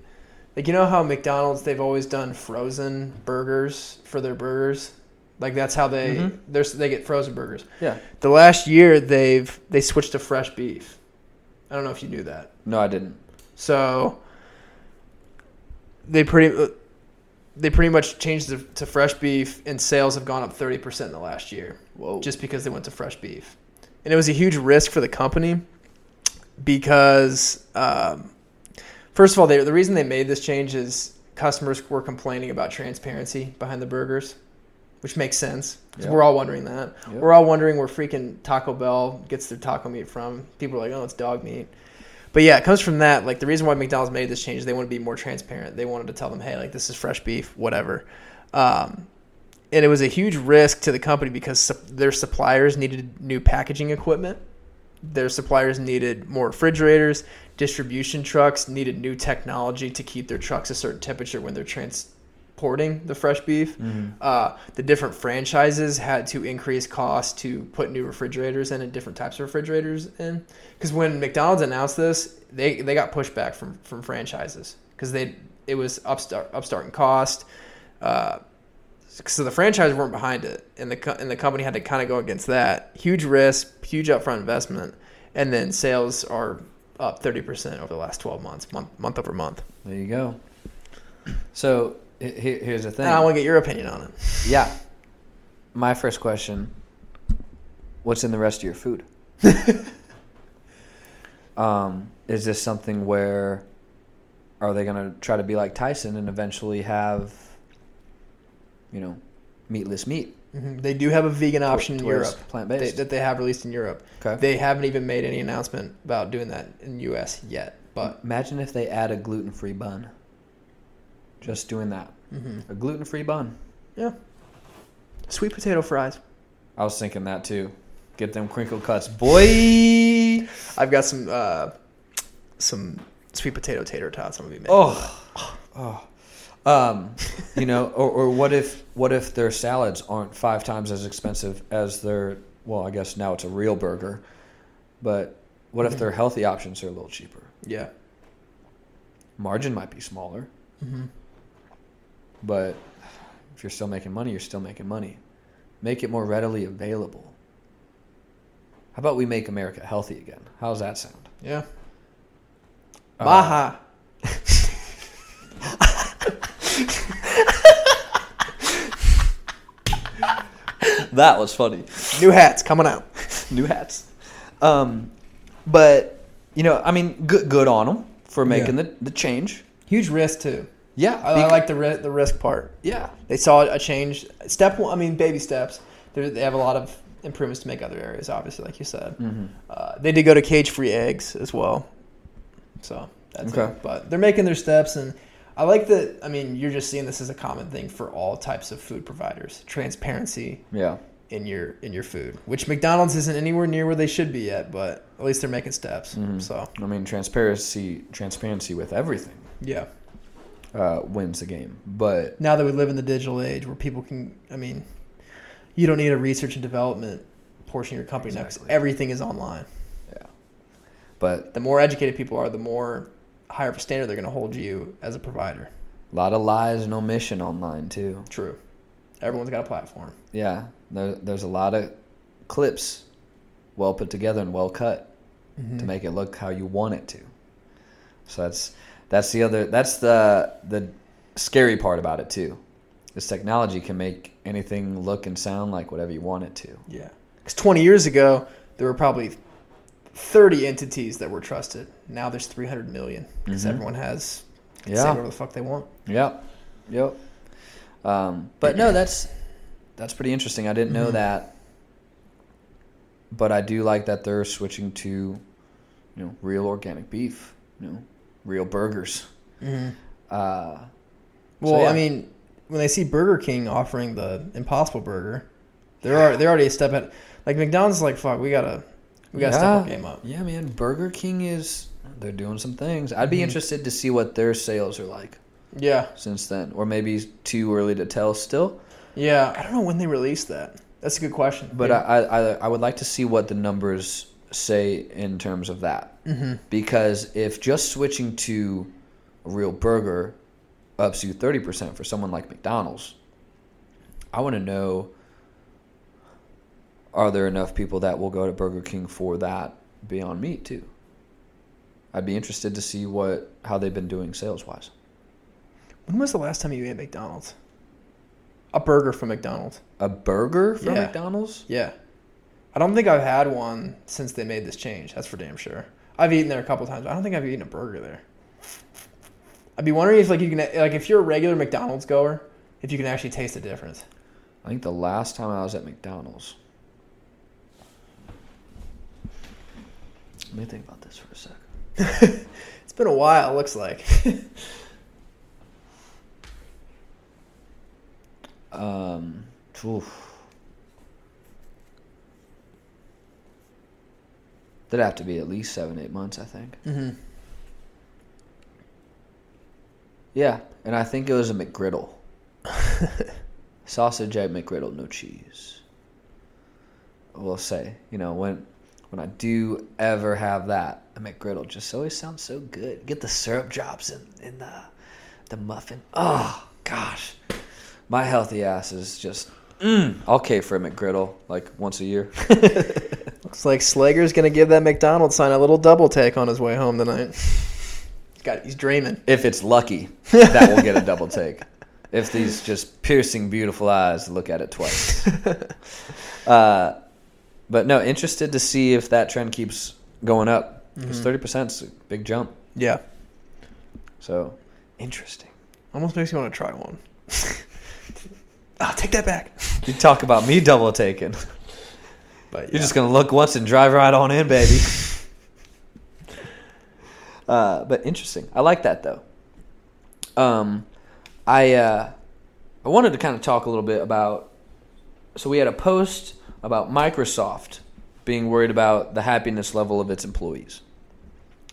Speaker 2: like, you know how McDonald's they've always done frozen burgers for their burgers, like that's how they
Speaker 1: Mhm.
Speaker 2: they're, they get frozen burgers.
Speaker 1: Yeah.
Speaker 2: The last year they've they switched to fresh beef. I don't know if you knew that.
Speaker 1: No, I didn't.
Speaker 2: So they pretty they pretty much changed to, to fresh beef, and sales have gone up thirty percent in the last year,
Speaker 1: Whoa.
Speaker 2: just because they went to fresh beef. And it was a huge risk for the company because, um, first of all, they, the reason they made this change is customers were complaining about transparency behind the burgers, which makes sense.
Speaker 1: Yeah.
Speaker 2: We're all wondering that.
Speaker 1: Yep.
Speaker 2: We're all wondering where freaking Taco Bell gets their taco meat from. People are like, oh, it's dog meat. But yeah, it comes from that. Like the reason why McDonald's made this change, is they want to be more transparent. They wanted to tell them, hey, like this is fresh beef, whatever. Um, and it was a huge risk to the company because su- their suppliers needed new packaging equipment. Their suppliers needed more refrigerators. Distribution trucks needed new technology to keep their trucks a certain temperature when they're transporting the fresh beef.
Speaker 1: Mhm.
Speaker 2: Uh, the different franchises had to increase costs to put new refrigerators in and different types of refrigerators in. Because when McDonald's announced this, they, they got pushback from, from franchises because they it was upstart upstart in cost. Uh, so the franchise weren't behind it, and the co- and the company had to kind of go against that. Huge risk, huge upfront investment, and then sales are up thirty percent over the last twelve months, month month over month.
Speaker 1: There you go. So here's the thing.
Speaker 2: And I want to get your opinion on it.
Speaker 1: yeah. My first question: What's in the rest of your food? um, is this something where are they gonna try to be like Tyson and eventually have, you know, meatless meat?
Speaker 2: hmm They do have a vegan option in Europe
Speaker 1: plant based.
Speaker 2: that they have released in Europe.
Speaker 1: Okay.
Speaker 2: They haven't even made any announcement about doing that in U.S. yet. But
Speaker 1: Imagine if they add a gluten free bun. Just doing that.
Speaker 2: mhm.
Speaker 1: A gluten free bun.
Speaker 2: yeah, sweet potato fries.
Speaker 1: I was thinking that too. Get them crinkle cuts, boy.
Speaker 2: I've got some uh, some sweet potato tater tots. I'm gonna be making.
Speaker 1: Oh, oh. Um, you know, or, or what if what if their salads aren't five times as expensive as their well, I guess now it's a real burger, but what if
Speaker 2: Mhm.
Speaker 1: their healthy options are a little cheaper?
Speaker 2: yeah.
Speaker 1: Margin might be smaller,
Speaker 2: hmm
Speaker 1: but if you're still making money, you're still making money. Make it more readily available. How about we make America healthy again? How's that sound?
Speaker 2: Yeah.
Speaker 1: Uh,
Speaker 2: Baja.
Speaker 1: that was funny.
Speaker 2: New hats coming out.
Speaker 1: new hats. Um, but you know, I mean, good good on them for making the, the change.
Speaker 2: Huge risk too.
Speaker 1: Yeah,
Speaker 2: I, I like the ri- the risk part.
Speaker 1: Yeah,
Speaker 2: They saw a change. Step one. I mean, baby steps. They're, they have a lot of improvements to make other areas. Obviously, like you said,
Speaker 1: mm-hmm.
Speaker 2: uh, they did go to cage-free eggs as well. So that's
Speaker 1: Okay.
Speaker 2: it. But they're making their steps, and I like that. I mean, you're just seeing this as a common thing for all types of food providers: transparency
Speaker 1: yeah,
Speaker 2: in your in your food. Which McDonald's isn't anywhere near where they should be yet, but at least they're making steps.
Speaker 1: Mhm.
Speaker 2: So
Speaker 1: I mean, transparency transparency with everything
Speaker 2: yeah.
Speaker 1: Uh, wins the game. But
Speaker 2: now that we live in the digital age where people can i mean you don't need a research and development portion of your company now 'cause
Speaker 1: Exactly.
Speaker 2: everything is online
Speaker 1: yeah, but
Speaker 2: the more educated people are the more higher of a standard they're going to hold you as a provider
Speaker 1: a lot of lies and omission online too.
Speaker 2: true everyone's got a platform
Speaker 1: Yeah, there, there's a lot of clips well put together and well cut.
Speaker 2: Mm-hmm.
Speaker 1: to make it look how you want it to. So that's that's the other that's the the scary part about it too. This technology can make anything look and sound like whatever you want it to.
Speaker 2: yeah because 20 years ago there were probably 30 entities that were trusted now there's 300 million because
Speaker 1: Mhm.
Speaker 2: everyone has can say
Speaker 1: Yeah.
Speaker 2: whatever the fuck they want
Speaker 1: Yep. Yep. Um, but no, that's that's pretty interesting. I didn't know
Speaker 2: Mhm.
Speaker 1: that. But I do like that they're switching to, you know, real organic beef. You know, real burgers.
Speaker 2: mm-hmm.
Speaker 1: Uh,
Speaker 2: Well,
Speaker 1: yeah.
Speaker 2: I mean, when they see Burger King offering the Impossible Burger, they're already, they're already a step ahead. Like McDonald's, is like fuck, we gotta we gotta step our game up.
Speaker 1: Yeah, man. Burger King is they're doing some things. I'd be
Speaker 2: Mhm.
Speaker 1: interested to see what their sales are like
Speaker 2: Yeah,
Speaker 1: since then, or maybe too early to tell still.
Speaker 2: yeah. I don't know when they released that. That's a good question.
Speaker 1: But I, I I would like to see what the numbers say in terms of that
Speaker 2: hmm
Speaker 1: because if just switching to a real burger ups you thirty percent for someone like McDonald's, I want to know. Are there enough people that will go to Burger King for that Beyond Meat too? I'd be interested to see what how they've been doing sales wise.
Speaker 2: when was the last time you ate McDonald's? A burger from McDonald's.
Speaker 1: A burger from
Speaker 2: Yeah.
Speaker 1: McDonald's?
Speaker 2: Yeah, I don't think I've had one since they made this change. That's for damn sure. I've eaten there a couple times. I don't think I've eaten a burger there. I'd be wondering if like you can like if you're a regular McDonald's goer, if you can actually taste the difference.
Speaker 1: I think the last time I was at McDonald's. Let me think about this for a second.
Speaker 2: It's been a while. It looks like.
Speaker 1: Um, oof. That'd have to be at least seven, eight months, I think.
Speaker 2: mm-hmm.
Speaker 1: Yeah, and I think it was a McGriddle. Sausage egg McGriddle, no cheese. I will say, you know, when when I do ever have that, a McGriddle just always sounds so good. Get the syrup drops in, in the the muffin. Oh gosh. My healthy ass is just mm, I'll cave for a McGriddle like once a year.
Speaker 2: Looks like Slager's gonna give that McDonald's sign a little double take on his way home tonight. He's he's dreaming.
Speaker 1: if it's lucky, that will get a double take. if these just piercing, beautiful eyes look at it twice. uh, but no, interested to see if that trend keeps going up because
Speaker 2: Mhm.
Speaker 1: 30 percent is a big jump.
Speaker 2: Yeah.
Speaker 1: So interesting.
Speaker 2: Almost makes me want to try one. I'll take that back.
Speaker 1: You talk about me double taking.
Speaker 2: But
Speaker 1: You're just gonna look once and drive right on in, baby. uh, but interesting. I like that though. Um, I uh, I wanted to kind of talk a little bit about. So we had a post about Microsoft being worried about the happiness level of its employees,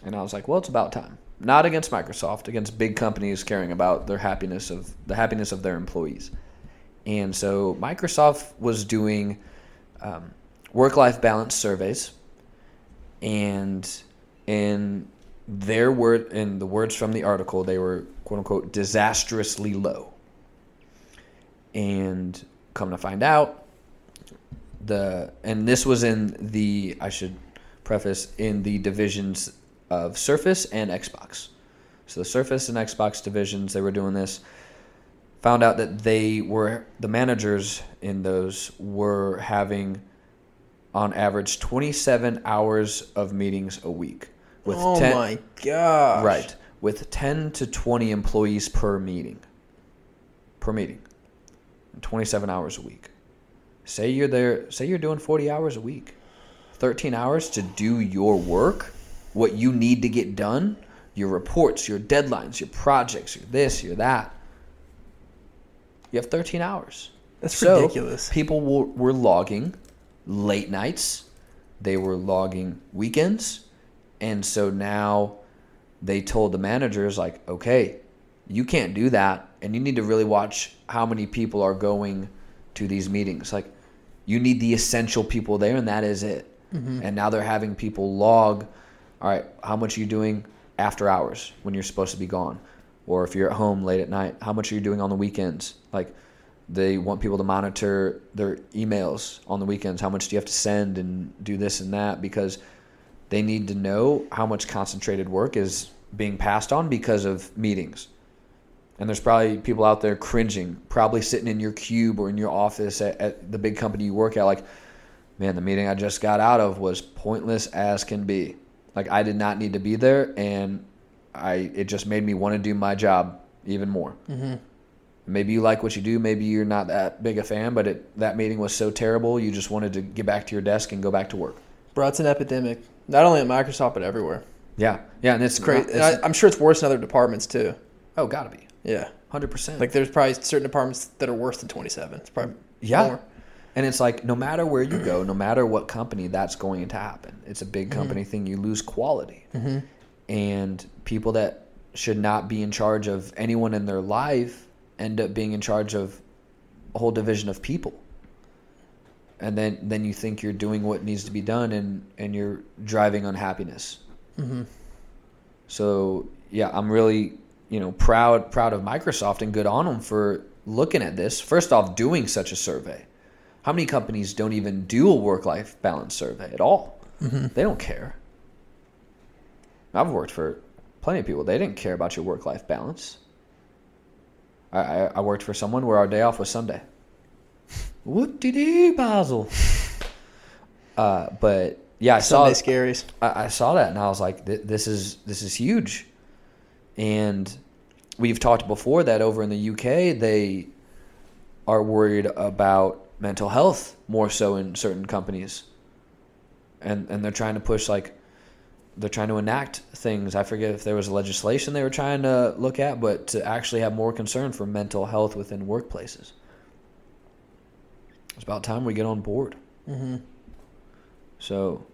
Speaker 1: and I was like, well, it's about time. Not against Microsoft, against big companies caring about their happiness of the happiness of their employees. And so Microsoft was doing um, work-life balance surveys, and in their word, in the words from the article, they were quote unquote disastrously low. And come to find out, the and this was in the I should preface in the divisions of Surface and Xbox. So the Surface and Xbox divisions, they were doing this. Found out that they were the managers in those were having on average 27 hours of meetings a week with
Speaker 2: oh
Speaker 1: 10
Speaker 2: my gosh.
Speaker 1: right with 10 to 20 employees per meeting per meeting 27 hours a week say you're there say you're doing 40 hours a week 13 hours to do your work what you need to get done your reports your deadlines your projects your this your that you have 13 hours
Speaker 2: That's
Speaker 1: so,
Speaker 2: ridiculous.
Speaker 1: People were, were logging late nights. They were logging weekends. And so now they told the managers, like, okay, you can't do that. And you need to really watch how many people are going to these meetings. Like, you need the essential people there, and that is it. Mm-hmm. And now they're having people log, all right, how much are you doing after hours when you're supposed to be gone? Or if you're at home late at night, how much are you doing on the weekends? Like, they want people to monitor their emails on the weekends. How much do you have to send and do this and that? Because they need to know how much concentrated work is being passed on because of meetings. And there's probably people out there cringing, probably sitting in your cube or in your office at, at the big company you work at, like, man, the meeting I just got out of was pointless as can be. Like, I did not need to be there, and I it just made me want to do my job even more.
Speaker 2: Mm-hmm.
Speaker 1: Maybe you like what you do. Maybe you're not that big a fan, but it, that meeting was so terrible, you just wanted to get back to your desk and go back to work.
Speaker 2: Bro, it's an epidemic. Not only at Microsoft, but everywhere.
Speaker 1: Yeah, yeah, and it's
Speaker 2: crazy.
Speaker 1: not-
Speaker 2: And
Speaker 1: it's-
Speaker 2: I, I'm sure it's worse in other departments too.
Speaker 1: oh, gotta be
Speaker 2: Yeah.
Speaker 1: hundred percent.
Speaker 2: Like there's probably certain departments that are worse than 27. It's probably
Speaker 1: yeah,
Speaker 2: more.
Speaker 1: and it's like no matter where you go, no matter what company, that's going to happen. It's a big company thing. You lose quality,
Speaker 2: Mm-hmm.
Speaker 1: and people that should not be in charge of anyone in their life end up being in charge of a whole division of people. And then, then you think you're doing what needs to be done, and, and you're driving unhappiness.
Speaker 2: Mm-hmm.
Speaker 1: So yeah, I'm really you know proud proud of Microsoft and good on them for looking at this. First off, doing such a survey. How many companies don't even do a work life balance survey at all?
Speaker 2: Mm-hmm.
Speaker 1: They don't care. I've worked for plenty of people. They didn't care about your work life balance. I, I, I worked for someone where our day off was Sunday. What did he Basil? Uh, but yeah, I saw
Speaker 2: Sunday scaries.
Speaker 1: I, I saw that and I was like, this is this is huge. And we've talked before that over in the UK they are worried about mental health more so in certain companies. And and they're trying to push like they're trying to enact things. I forget if there was legislation they were trying to look at, but to actually have more concern for mental health within workplaces. It's about time we get on board.
Speaker 2: Mm-hmm.
Speaker 1: So,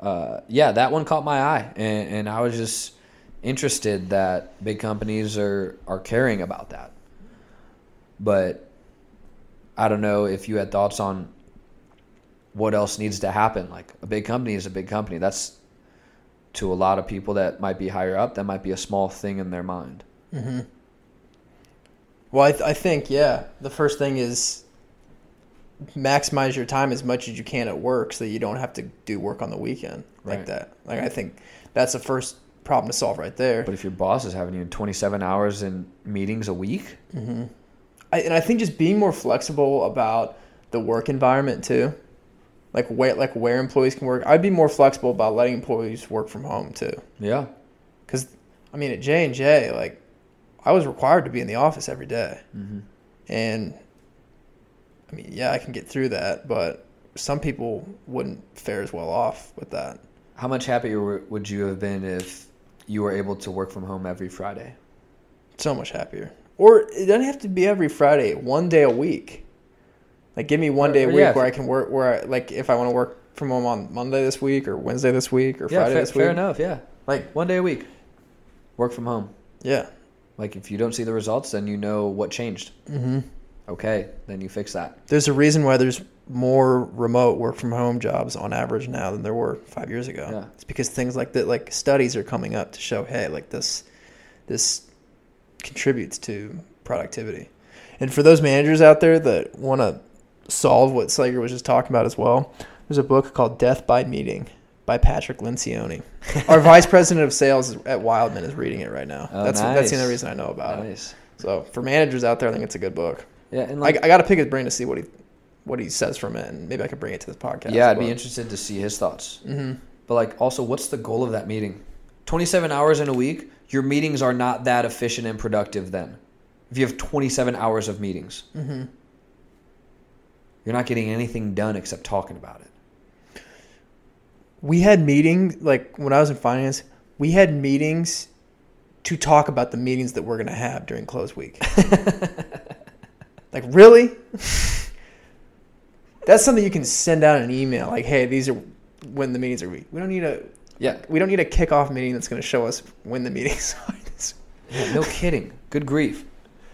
Speaker 1: uh, yeah, that one caught my eye, and, and I was just interested that big companies are are caring about that. But I don't know if you had thoughts on what else needs to happen. Like a big company is a big company. That's to a lot of people that might be higher up. That might be a small thing in their mind.
Speaker 2: Mm-hmm. Well, I, th- I think yeah. The first thing is maximize your time as much as you can at work, so that you don't have to do work on the weekend like
Speaker 1: Right.
Speaker 2: that. Like I think that's the first problem to solve right there.
Speaker 1: But if your boss is having you 27 hours in meetings a week,
Speaker 2: mm-hmm. I, and I think just being more flexible about the work environment too, like where like where employees can work. I'd be more flexible about letting employees work from home too.
Speaker 1: Yeah.
Speaker 2: Because I mean, at J and J, like I was required to be in the office every day.
Speaker 1: Mm-hmm.
Speaker 2: and I mean, yeah, I can get through that, but some people wouldn't fare as well off with that.
Speaker 1: How much happier would you have been if you were able to work from home every Friday?
Speaker 2: So much happier. Or it doesn't have to be every Friday. One day a week. Like, give me one day a week
Speaker 1: yeah,
Speaker 2: where I can work. Where I, like, if I want to work from home on Monday this week or Wednesday this week or
Speaker 1: yeah,
Speaker 2: Friday
Speaker 1: fa-
Speaker 2: this week.
Speaker 1: fair enough. Yeah,
Speaker 2: Like,
Speaker 1: one day a week, work from home.
Speaker 2: yeah.
Speaker 1: Like if you don't see the results, then you know what changed.
Speaker 2: hmm
Speaker 1: Okay, then you fix that.
Speaker 2: There's a reason why there's more remote work from home jobs on average now than there were five years ago.
Speaker 1: Yeah.
Speaker 2: It's because things like that, like studies are coming up to show, hey, like this, this contributes to productivity. And for those managers out there that want to solve what Slager was just talking about as well, there's a book called Death by Meeting by Patrick Lencioni. Our vice president of sales at Wildman is reading it right now.
Speaker 1: Oh,
Speaker 2: that's that's the only reason I know about it. So for managers out there, I think it's a good book.
Speaker 1: Yeah, and
Speaker 2: I,
Speaker 1: like,
Speaker 2: I got to pick his brain to see what he what he says from it, and maybe I could bring it to this podcast.
Speaker 1: yeah, I'd be interested to see his thoughts.
Speaker 2: hmm
Speaker 1: But like, also, what's the goal of that meeting? Twenty-seven hours in a week. Your meetings are not that efficient and productive. Then, if you have twenty-seven hours of meetings,
Speaker 2: hmm
Speaker 1: you're not getting anything done except talking about it.
Speaker 2: We had meetings like when I was in finance. We had meetings to talk about the meetings that we're gonna have during close week. like really? That's something you can send out an email like, "Hey, these are when the meetings are." We we don't need a
Speaker 1: Yeah,
Speaker 2: we don't need a kickoff meeting that's going to show us when the meetings are.
Speaker 1: yeah no kidding. Good grief.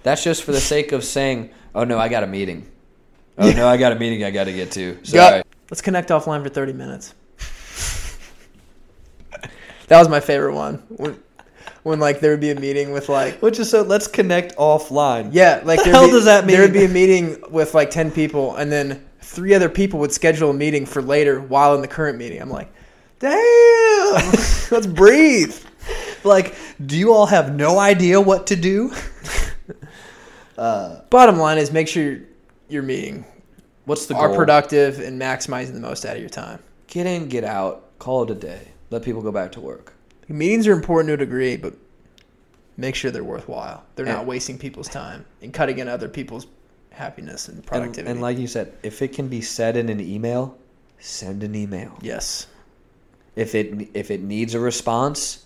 Speaker 1: That's just for the sake of saying, "Oh no, I got a meeting." Oh
Speaker 2: Yeah.
Speaker 1: no, I got a meeting I got to get to.
Speaker 2: Got-
Speaker 1: Sorry.
Speaker 2: Let's connect offline for 30 minutes. that was my favorite one. When, when like there would be a meeting with like
Speaker 1: Which is so. Let's connect offline.
Speaker 2: yeah, like
Speaker 1: The
Speaker 2: there'd
Speaker 1: hell
Speaker 2: be-
Speaker 1: does that mean?
Speaker 2: There would be a meeting with like 10 people and then three other people would schedule a meeting for later while in the current meeting. I'm like, "Damn. Let's breathe."
Speaker 1: Like, do you all have no idea what to do? uh,
Speaker 2: Bottom line is make sure your meeting
Speaker 1: what's the
Speaker 2: are
Speaker 1: goal?
Speaker 2: productive and maximizing the most out of your time.
Speaker 1: Get in, get out, call it a day. Let people go back to work.
Speaker 2: Meetings are important to a degree, but make sure they're worthwhile. They're not wasting people's time and cutting in other people's happiness and
Speaker 1: And,
Speaker 2: productivity.
Speaker 1: and like you said, if it can be said in an email, send an email.
Speaker 2: yes,
Speaker 1: If it if it needs a response,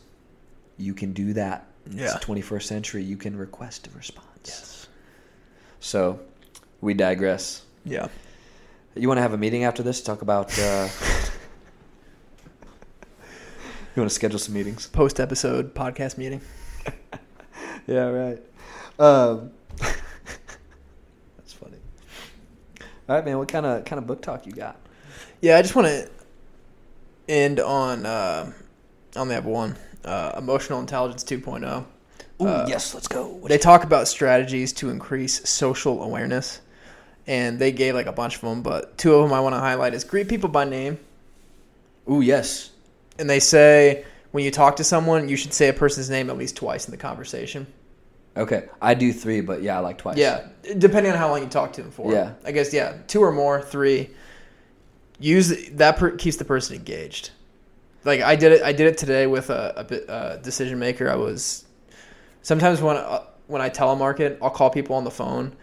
Speaker 1: you can do that.
Speaker 2: Yeah.
Speaker 1: 21st century. You can request a response.
Speaker 2: yes,
Speaker 1: So, we digress.
Speaker 2: yeah.
Speaker 1: You want to have a meeting after this? Talk about. Uh, you want to schedule some meetings?
Speaker 2: Post episode podcast meeting.
Speaker 1: Yeah, right. Um, that's funny. All right, man. What kind of kind of book talk you got?
Speaker 2: Yeah, I just want to end on. Uh, I only have one. Uh, emotional intelligence 2.0.
Speaker 1: Ooh,
Speaker 2: Uh,
Speaker 1: yes, let's go.
Speaker 2: They talk about strategies to increase social awareness, and they gave like a bunch of them, but two of them I want to highlight is greet people by name.
Speaker 1: Ooh, yes.
Speaker 2: and they say when you talk to someone, you should say a person's name at least twice in the conversation.
Speaker 1: Okay, I do three, but yeah, I like twice.
Speaker 2: Yeah, depending on how long you talk to them for.
Speaker 1: Yeah.
Speaker 2: I guess yeah, two or more, three. Use that per- keeps the person engaged. Like I did it. I did it today with a, a bit, uh, decision maker. I was sometimes when uh, when I telemarket, I'll call people on the phone,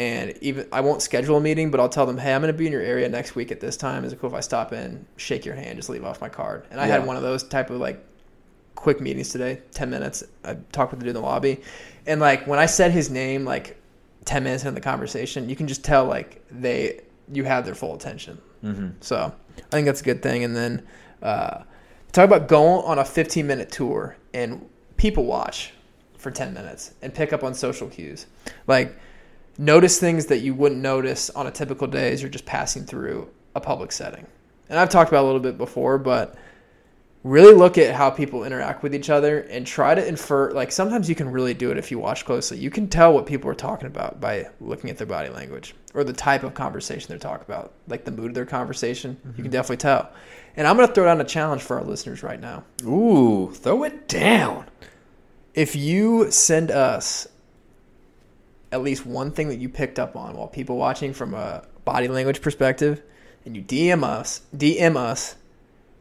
Speaker 2: and even I won't schedule a meeting, but I'll tell them, hey, I'm going to be in your area next week at this time. Is it cool if I stop in, shake your hand, just leave off my card? And I
Speaker 1: Yeah.
Speaker 2: had one of those type of like quick meetings today, ten minutes. I talked with the dude in the lobby, and like when I said his name, like ten minutes into the conversation, you can just tell like they you have their full attention.
Speaker 1: Mm-hmm.
Speaker 2: So I think that's a good thing. And then uh, talk about going on a 15 minute tour and people watch for 10 minutes and pick up on social cues. Like notice things that you wouldn't notice on a typical day as you're just passing through a public setting. And I've talked about a little bit before, but really look at how people interact with each other and try to infer like sometimes you can really do it if you watch closely. You can tell what people are talking about by looking at their body language or the type of conversation they're talking about like the mood of their conversation. You can mm-hmm. definitely tell. And i'm going to throw down a challenge for our listeners right now.
Speaker 1: Ooh, throw it down.
Speaker 2: if you send us at least one thing that you picked up on while people watching from a body language perspective, and you DM us, DM us,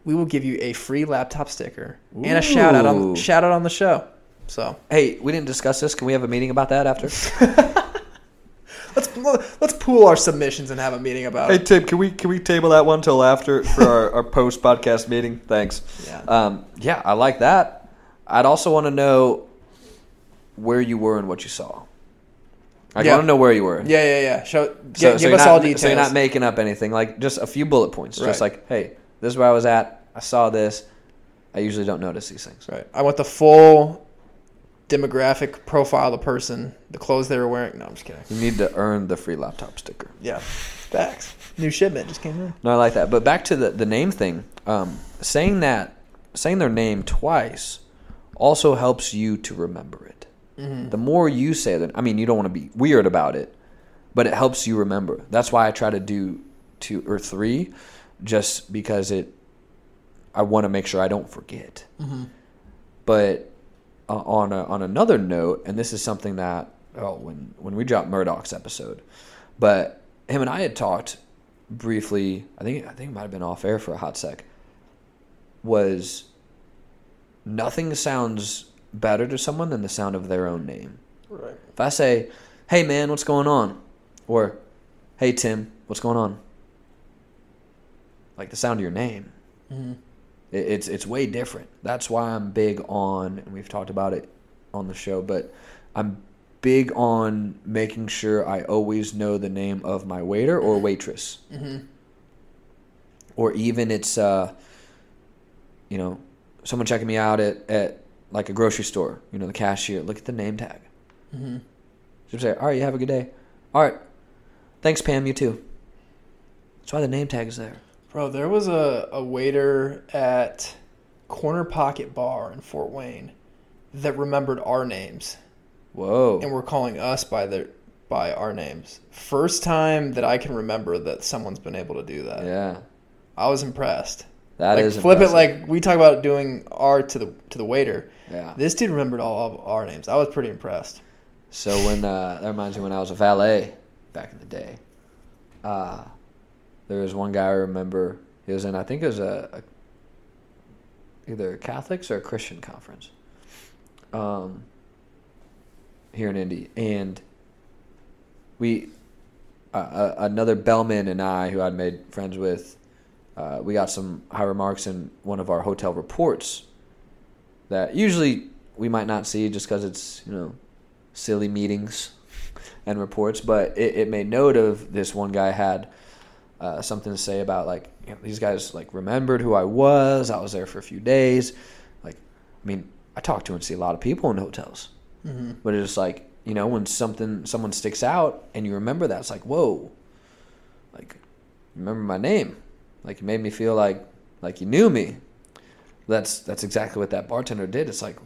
Speaker 2: we will give you a free laptop sticker and a shout out on shout out on the show. So
Speaker 1: Hey, we didn't discuss this. Can we have a meeting about that after?
Speaker 2: let's let's pool our submissions and have a meeting about it.
Speaker 1: Hey Tim, can we can we table that one till after for our, our post podcast meeting? Thanks.
Speaker 2: Yeah.
Speaker 1: Um, yeah, I like that. I'd also want to know where you were and what you saw. I
Speaker 2: Yeah.
Speaker 1: want to know where you were.
Speaker 2: Yeah, yeah, yeah. Show,
Speaker 1: So-
Speaker 2: gi-
Speaker 1: so
Speaker 2: give
Speaker 1: you're
Speaker 2: us
Speaker 1: not-
Speaker 2: all details.
Speaker 1: So you're not making up anything. Like just a few bullet points. Just like, hey, this is where I was at. I saw this. I usually don't notice these things.
Speaker 2: right. I want the full demographic profile of the person, the clothes they were wearing. No, I'm just kidding.
Speaker 1: You need to earn the free laptop sticker.
Speaker 2: Yeah, facts. New shipment just came in.
Speaker 1: No, I like that. But back to the, the name thing. Um, saying that, saying their name twice, also helps you to remember it.
Speaker 2: Mm-hmm.
Speaker 1: The more you say that, I mean, you don't want to be weird about it, but it helps you remember. That's why I try to do two or three, just because it. I want to make sure I don't forget. But uh, on a, on another note, and this is something that oh when when we dropped Murdoch's episode, but him and I had talked briefly. I think I think it might have been off air for a hot sec. Was nothing sounds better to someone than the sound of their own name.
Speaker 2: Right.
Speaker 1: If I say, "Hey man, what's going on?" or "Hey Tim, what's going on?" Like the sound of your name.
Speaker 2: Mm-hmm.
Speaker 1: It- It's it's way different. That's why I'm big on, and we've talked about it on the show, but I'm big on making sure I always know the name of my waiter or waitress,
Speaker 2: Mm-hmm.
Speaker 1: or even it's uh, you know, someone checking me out at at like a grocery store. You know, the cashier. Look at the name tag.
Speaker 2: Mm-hmm.
Speaker 1: Say, "All right, you have a good day." All right, thanks, Pam. You too. That's why the name tag is there.
Speaker 2: Bro, there was a, a waiter at Corner Pocket Bar in Fort Wayne that remembered our names
Speaker 1: Whoa.
Speaker 2: and were calling us by their by our names. First time that I can remember that someone's been able to do that.
Speaker 1: Yeah,
Speaker 2: I was impressed.
Speaker 1: That
Speaker 2: like
Speaker 1: is
Speaker 2: flip
Speaker 1: impressive.
Speaker 2: it like we talk about doing R to the to the waiter.
Speaker 1: yeah.
Speaker 2: This dude remembered all of our names. I was pretty impressed.
Speaker 1: So when uh, that reminds me when I was a valet back in the day, uh, there was one guy I remember. He was in I think it was a, a either a Catholics or a Christian conference, um, here in Indy, and we uh, uh, another bellman and I who I'd made friends with, uh, we got some high remarks in one of our hotel reports that usually we might not see just because it's you know silly meetings and reports, but it, it made note of this one guy had uh, something to say about like you know, these guys like remembered who I was. I was there for a few days. Like, I mean, I talk to and see a lot of people in hotels,
Speaker 2: Mm-hmm.
Speaker 1: but it's like you know when something someone sticks out and you remember that, it's like whoa, like remember my name, like you made me feel like like you knew me. That's that's exactly what that bartender did. It's like,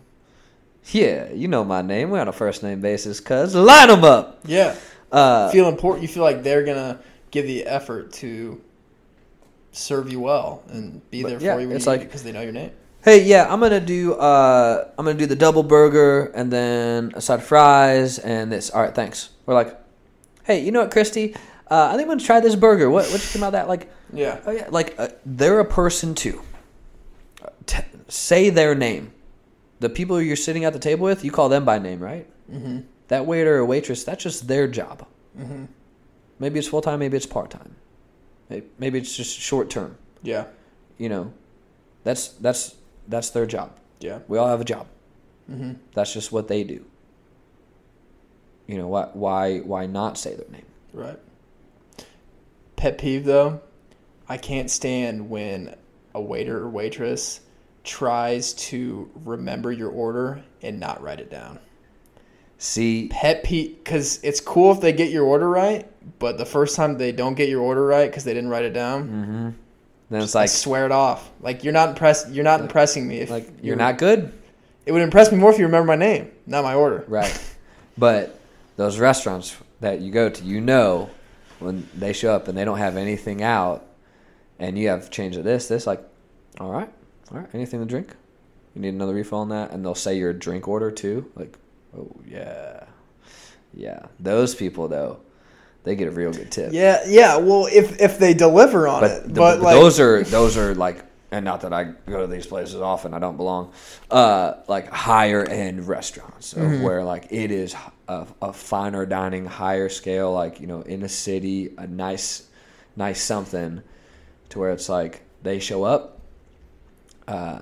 Speaker 1: yeah, you know my name. We're on a first name basis, cuz line them up.
Speaker 2: Yeah.
Speaker 1: Uh,
Speaker 2: feel important. You feel like they're gonna give the effort to serve you well and be there
Speaker 1: yeah,
Speaker 2: for you when
Speaker 1: it's
Speaker 2: you
Speaker 1: like-
Speaker 2: because they know your name.
Speaker 1: hey, yeah, I'm gonna do uh, I'm gonna do the double burger and then a side of fries and this. All right, thanks. We're like, hey, you know what, Christy? Uh, I think I'm gonna try this burger. What what you think about that? Like,
Speaker 2: Yeah.
Speaker 1: oh yeah, like uh, they're a person too. Uh, T- say their name. The people you're sitting at the table with, you call them by name, right?
Speaker 2: Mm-hmm.
Speaker 1: That waiter or waitress, that's just their job.
Speaker 2: Mm-hmm.
Speaker 1: Maybe it's full time, maybe it's part time. Maybe it's just short term.
Speaker 2: Yeah.
Speaker 1: You know, that's that's that's their job.
Speaker 2: Yeah.
Speaker 1: We all have a job.
Speaker 2: Mm-hmm.
Speaker 1: That's just what they do. You know why why why not say their name?
Speaker 2: Right. Pet peeve though, I can't stand when a waiter or waitress tries to remember your order and not write it down.
Speaker 1: See,
Speaker 2: Pet peeve, because it's cool if they get your order right, but the first time they don't get your order right because they didn't write it down,
Speaker 1: mm-hmm. then it's
Speaker 2: like
Speaker 1: like
Speaker 2: swear it off. Like you're not impressed. You're not impressing me if
Speaker 1: like you're not good,
Speaker 2: It would impress me more if you remember my name, not my order.
Speaker 1: right? but those restaurants that you go to, you know, when they show up and they don't have anything out, and you have change of this, this, like, all right, all right, anything to drink? You need another refill on that, and they'll say your drink order too, like, oh yeah, Yeah, those people though, they get a real good tip.
Speaker 2: Yeah, yeah. Well, if if they deliver on
Speaker 1: but,
Speaker 2: it,
Speaker 1: the-
Speaker 2: but
Speaker 1: but
Speaker 2: like
Speaker 1: those are those are like, and not that I go to these places often. I don't belong. Uh, like higher end restaurants
Speaker 2: Mm-hmm.
Speaker 1: where like it is a, a finer dining, higher scale. Like you know, in a city, a nice, nice something, to where it's like they show up. Uh,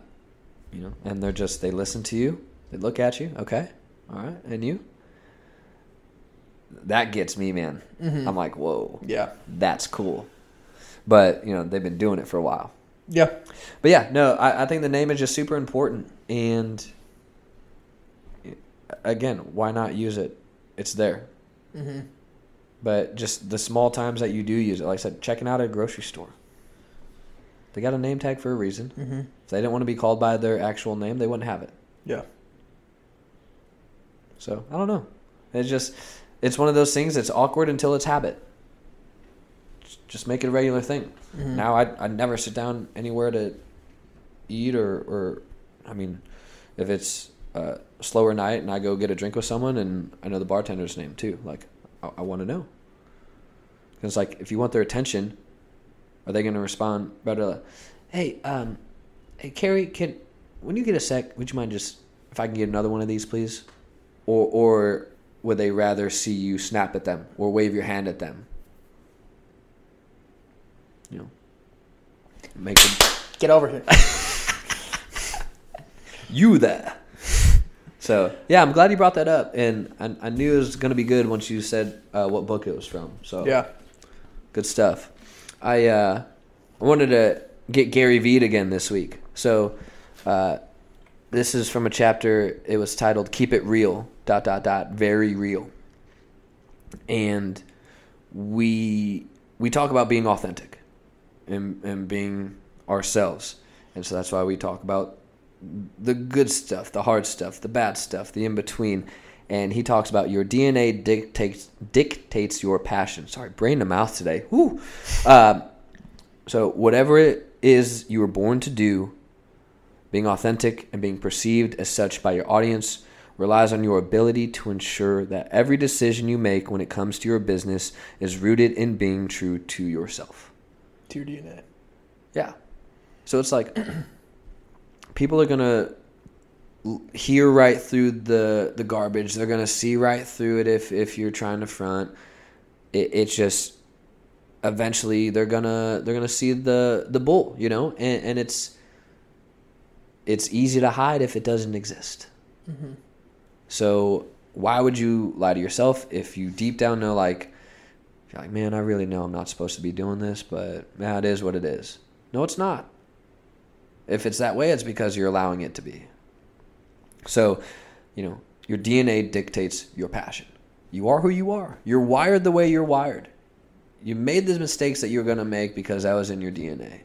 Speaker 1: you know, and they're just they listen to you. They look at you. Okay, all right, and you. That gets me, man.
Speaker 2: Mm-hmm.
Speaker 1: I'm like, whoa
Speaker 2: yeah,
Speaker 1: that's cool. But you know they've been doing it for a while.
Speaker 2: Yeah,
Speaker 1: But yeah, no, I, I think the name is just super important, and again, why not use it? It's there.
Speaker 2: hmm
Speaker 1: But just the small times that you do use it, like I said, checking out at a grocery store. They got a name tag for a reason.
Speaker 2: hmm
Speaker 1: If they didn't want to be called by their actual name, they wouldn't have it.
Speaker 2: yeah,
Speaker 1: So I don't know. It's just it's one of those things that's awkward until it's habit. Just make it a regular thing.
Speaker 2: Mhm.
Speaker 1: Now I I never sit down anywhere to eat or or I mean, if it's a slower night and I go get a drink with someone and I know the bartender's name too, like I, I want to know. Because like if you want their attention, are they going to respond better? Hey, um, hey Carrie, can when you get a sec, would you mind just if I can get another one of these, please? Or or would they rather see you snap at them or wave your hand at them? You know, make them
Speaker 2: get over here.
Speaker 1: you there. So yeah, I'm glad you brought that up, and I, I knew it was gonna be good once you said uh, what book it was from. So
Speaker 2: yeah,
Speaker 1: good stuff. I uh, I wanted to get Gary Vee again this week. So uh, this is from a chapter. It was titled "Keep It Real." Dot dot dot. Very real. And we we talk about being authentic and and being ourselves, and so that's why we talk about the good stuff, the hard stuff, the bad stuff, the in between. And he talks about your DNA dictates dictates your passion. Sorry, brain to mouth today. Woo. Um, so whatever it is you were born to do, being authentic and being perceived as such by your audience relies on your ability to ensure that every decision you make when it comes to your business is rooted in being true to yourself.
Speaker 2: To your DNA.
Speaker 1: Yeah. So it's like people are gonna hear right through the the garbage. They're gonna see right through it if if you're trying to front. It, it's just eventually they're gonna they're gonna see the the bull, you know, and and it's it's easy to hide if it doesn't exist.
Speaker 2: Mm-hmm.
Speaker 1: So why would you lie to yourself if you deep down know like you're like, man, I really know I'm not supposed to be doing this, but yeah, it is what it is. No, it's not. If it's that way, it's because you're allowing it to be. So, you know, your DNA dictates your passion. You are who you are. You're wired the way you're wired. You made the mistakes that you're going to make because that was in your DNA.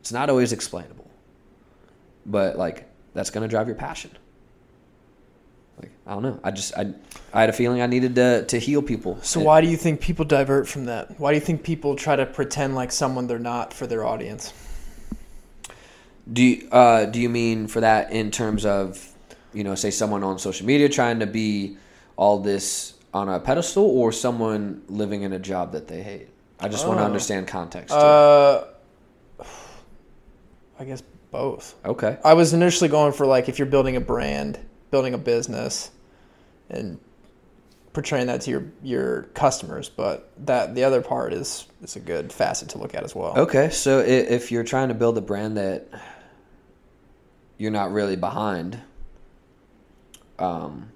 Speaker 1: It's not always explainable. But like that's going to drive your passion. I don't know. I just I I had a feeling I needed to to heal people.
Speaker 2: So why do you think people divert from that? Why do you think people try to pretend like someone they're not for their audience?
Speaker 1: Do you, uh, do you mean for that in terms of, you know, say someone on social media trying to be all this on a pedestal, or someone living in a job that they hate? I just want to
Speaker 2: Oh.
Speaker 1: understand context.
Speaker 2: Uh, I guess both.
Speaker 1: okay.
Speaker 2: I was initially going for like if you're building a brand, building a business, and portraying that to your your customers, but that the other part is is a good facet to look at as well.
Speaker 1: Okay. So if you're trying to build a brand that you're not really behind, um,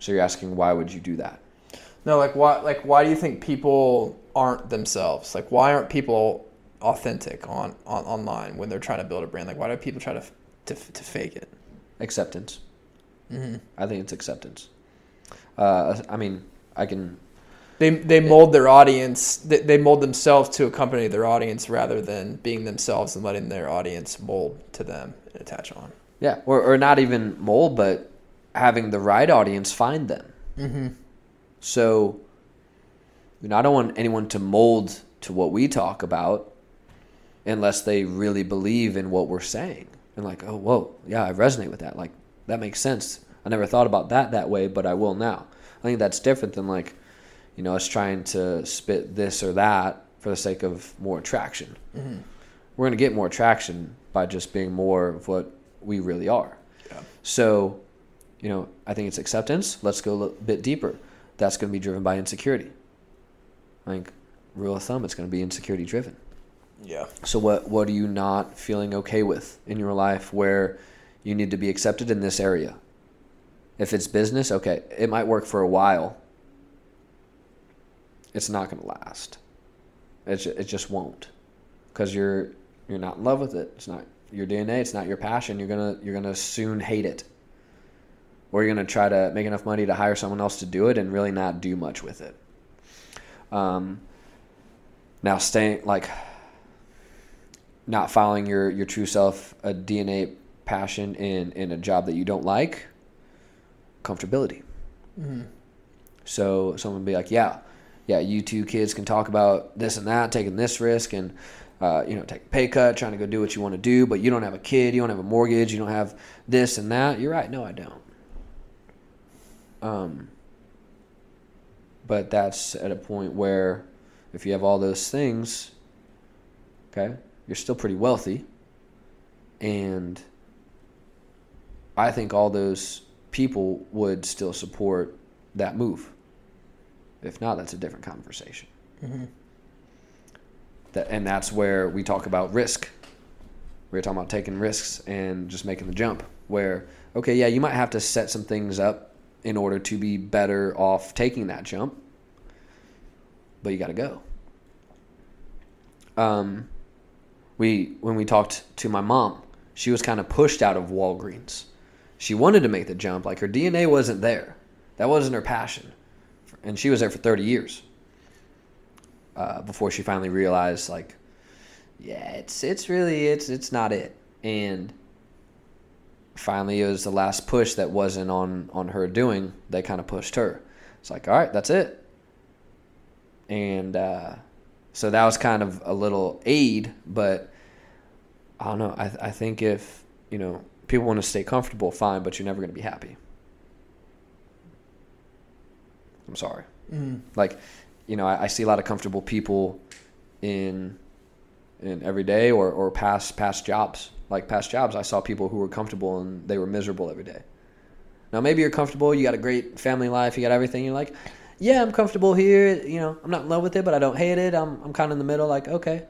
Speaker 1: so you're asking why would you do that?
Speaker 2: No, like why like why do you think people aren't themselves? Like why aren't people authentic on, on online when they're trying to build a brand? Like why do people try to to, to fake it?
Speaker 1: Acceptance.
Speaker 2: Mm-hmm.
Speaker 1: I think it's acceptance. Uh, I mean, I can
Speaker 2: They they mold their audience. They, they mold themselves to accompany their audience rather than being themselves and letting their audience mold to them and attach on.
Speaker 1: Yeah, or, or not even mold, but having the right audience find them.
Speaker 2: Mm-hmm.
Speaker 1: So, you know, I don't want anyone to mold to what we talk about unless they really believe in what we're saying. And like, oh, whoa, yeah, I resonate with that. Like, that makes sense. I never thought about that that way, but I will now. I think that's different than like, you know, us trying to spit this or that for the sake of more attraction.
Speaker 2: Mm-hmm.
Speaker 1: We're going to get more attraction by just being more of what we really are.
Speaker 2: Yeah.
Speaker 1: So, you know, I think it's acceptance. Let's go a little bit deeper. That's going to be driven by insecurity. I think, rule of thumb, it's going to be insecurity driven.
Speaker 2: Yeah.
Speaker 1: So what what are you not feeling okay with in your life where you need to be accepted in this area? If it's business, okay, it might work for a while. It's not going to last. It it just won't. Cuz you're you're not in love with it. It's not your DNA, it's not your passion. You're going to you're to soon hate it. Or you're going to try to make enough money to hire someone else to do it and really not do much with it. Um now staying like not following your, your true self, a DNA passion in, in a job that you don't like, comfortability.
Speaker 2: Mm-hmm.
Speaker 1: So someone be like, yeah, yeah, you two kids can talk about this and that, taking this risk and, uh, you know, take a pay cut, trying to go do what you want to do, but you don't have a kid, you don't have a mortgage, you don't have this and that. You're right. No, I don't. Um, but that's at a point where if you have all those things, okay, you're still pretty wealthy. And I think all those people would still support that move. If not, that's a different conversation.
Speaker 2: Mm-hmm.
Speaker 1: That, and that's where we talk about risk. We are talking about taking risks and just making the jump. Where, okay, yeah, you might have to set some things up in order to be better off taking that jump, but you got to go. Um, we when we talked to my mom, she was kind of pushed out of Walgreens. She wanted to make the jump, like her DNA wasn't there. That wasn't her passion, and she was there for thirty years uh, before she finally realized, like, yeah, it's it's really it's it's not it. And finally, it was the last push that wasn't on on her doing They kind of pushed her. It's like, all right, that's it. And uh, so that was kind of a little aid, but I don't know. I I think if you know people want to stay comfortable, fine, but you're never going to be happy. I'm sorry.
Speaker 2: Mm.
Speaker 1: Like, you know, I, I see a lot of comfortable people in in every day or, or past past jobs. Like past jobs, I saw people who were comfortable and they were miserable every day. Now maybe you're comfortable, you got a great family life, you got everything. You're like, yeah, I'm comfortable here. You know, I'm not in love with it, but I don't hate it. I'm I'm kind of in the middle. Like, okay,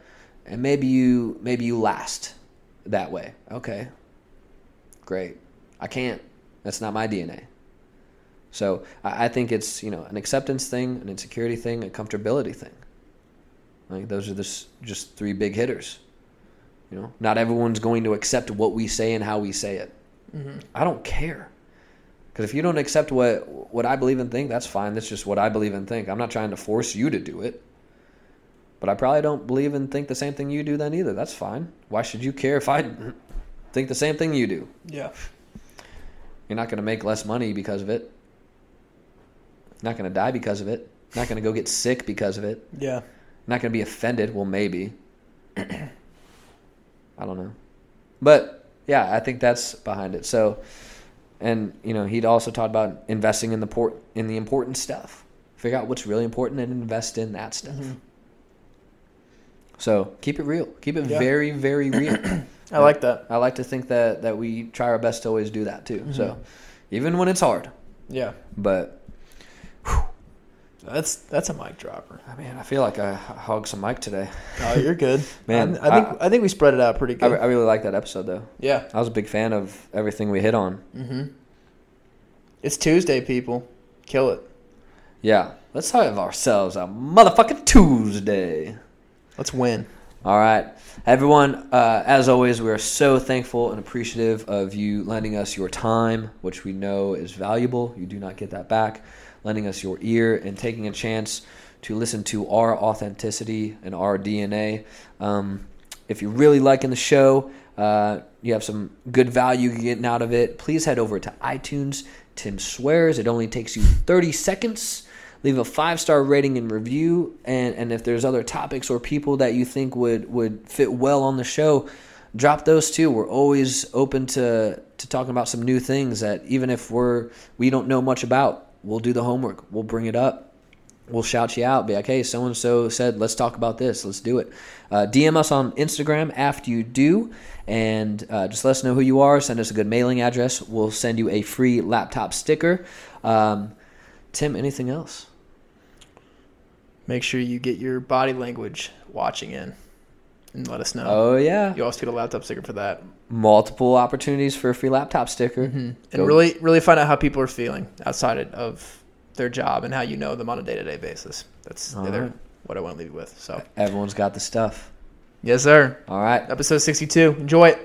Speaker 1: and maybe you maybe you last that way. Okay, great. I can't. That's not my DNA. So I, think it's you know an acceptance thing, an insecurity thing, a comfortability thing. Like those are just just three big hitters. You know, not everyone's going to accept what we say and how we say it.
Speaker 2: Mm-hmm.
Speaker 1: I don't care. Because if you don't accept what what I believe and think, that's fine. That's just what I believe and think. I'm not trying to force you to do it. But I probably don't believe and think the same thing you do then either. That's fine. Why should you care if I think the same thing you do?
Speaker 2: Yeah.
Speaker 1: You're not going to make less money because of it. Not going to die because of it. Not going to go get sick because of it.
Speaker 2: Yeah.
Speaker 1: Not going to be offended. Well, maybe. I don't know. But yeah, I think that's behind it. So, and you know, he'd also talked about investing in the port in the important stuff. Figure out what's really important and invest in that stuff.
Speaker 2: Mm-hmm.
Speaker 1: So keep it real. Keep it
Speaker 2: Yeah.
Speaker 1: very, very real.
Speaker 2: I like that.
Speaker 1: I like to think that that we try our best to always do that too. So
Speaker 2: Mhm.
Speaker 1: even when it's hard,
Speaker 2: Yeah.
Speaker 1: but
Speaker 2: That's that's a mic dropper.
Speaker 1: I mean, I feel like I hogged some mic today.
Speaker 2: Oh, you're good,
Speaker 1: Man,
Speaker 2: I, I think I, think we spread it out pretty
Speaker 1: I,
Speaker 2: good.
Speaker 1: I really like that episode though.
Speaker 2: yeah.
Speaker 1: I was a big fan of everything we hit on.
Speaker 2: Mm-hmm. It's Tuesday, people. Kill it.
Speaker 1: Yeah, let's have ourselves a motherfucking Tuesday.
Speaker 2: Let's win.
Speaker 1: All right, everyone. Uh, as always, we are so thankful and appreciative of you lending us your time, which we know is valuable. You do not get that back. Lending us your ear and taking a chance to listen to our authenticity and our DNA. Um, if you're really liking the show, uh, you have some good value getting out of it. Please head over to iTunes. Tim swears it only takes you 30 seconds leave a five star rating and review and and if there's other topics or people that you think would would fit well on the show drop those too we're always open to to talking about some new things that even if we're we don't know much about we'll do the homework. We'll bring it up. We'll shout you out. Be like, hey, so and so said, let's talk about this. Let's do it. Uh, DM us on Instagram after you do, and uh, just let us know who you are. Send us a good mailing address. We'll send you a free laptop sticker. Um, Tim, anything else?
Speaker 2: Make sure you get your body language watching in and let us know.
Speaker 1: Oh yeah,
Speaker 2: You also get a laptop sticker for that.
Speaker 1: multiple opportunities for a free laptop sticker. Mm-hmm.
Speaker 2: And
Speaker 1: Go-
Speaker 2: really, really find out how people are feeling outside of their job and how you know them on a day to day basis. That's the other
Speaker 1: right.
Speaker 2: what I want to leave you with. So,
Speaker 1: Everyone's got the stuff.
Speaker 2: yes, sir.
Speaker 1: All right.
Speaker 2: Episode 62. Enjoy it.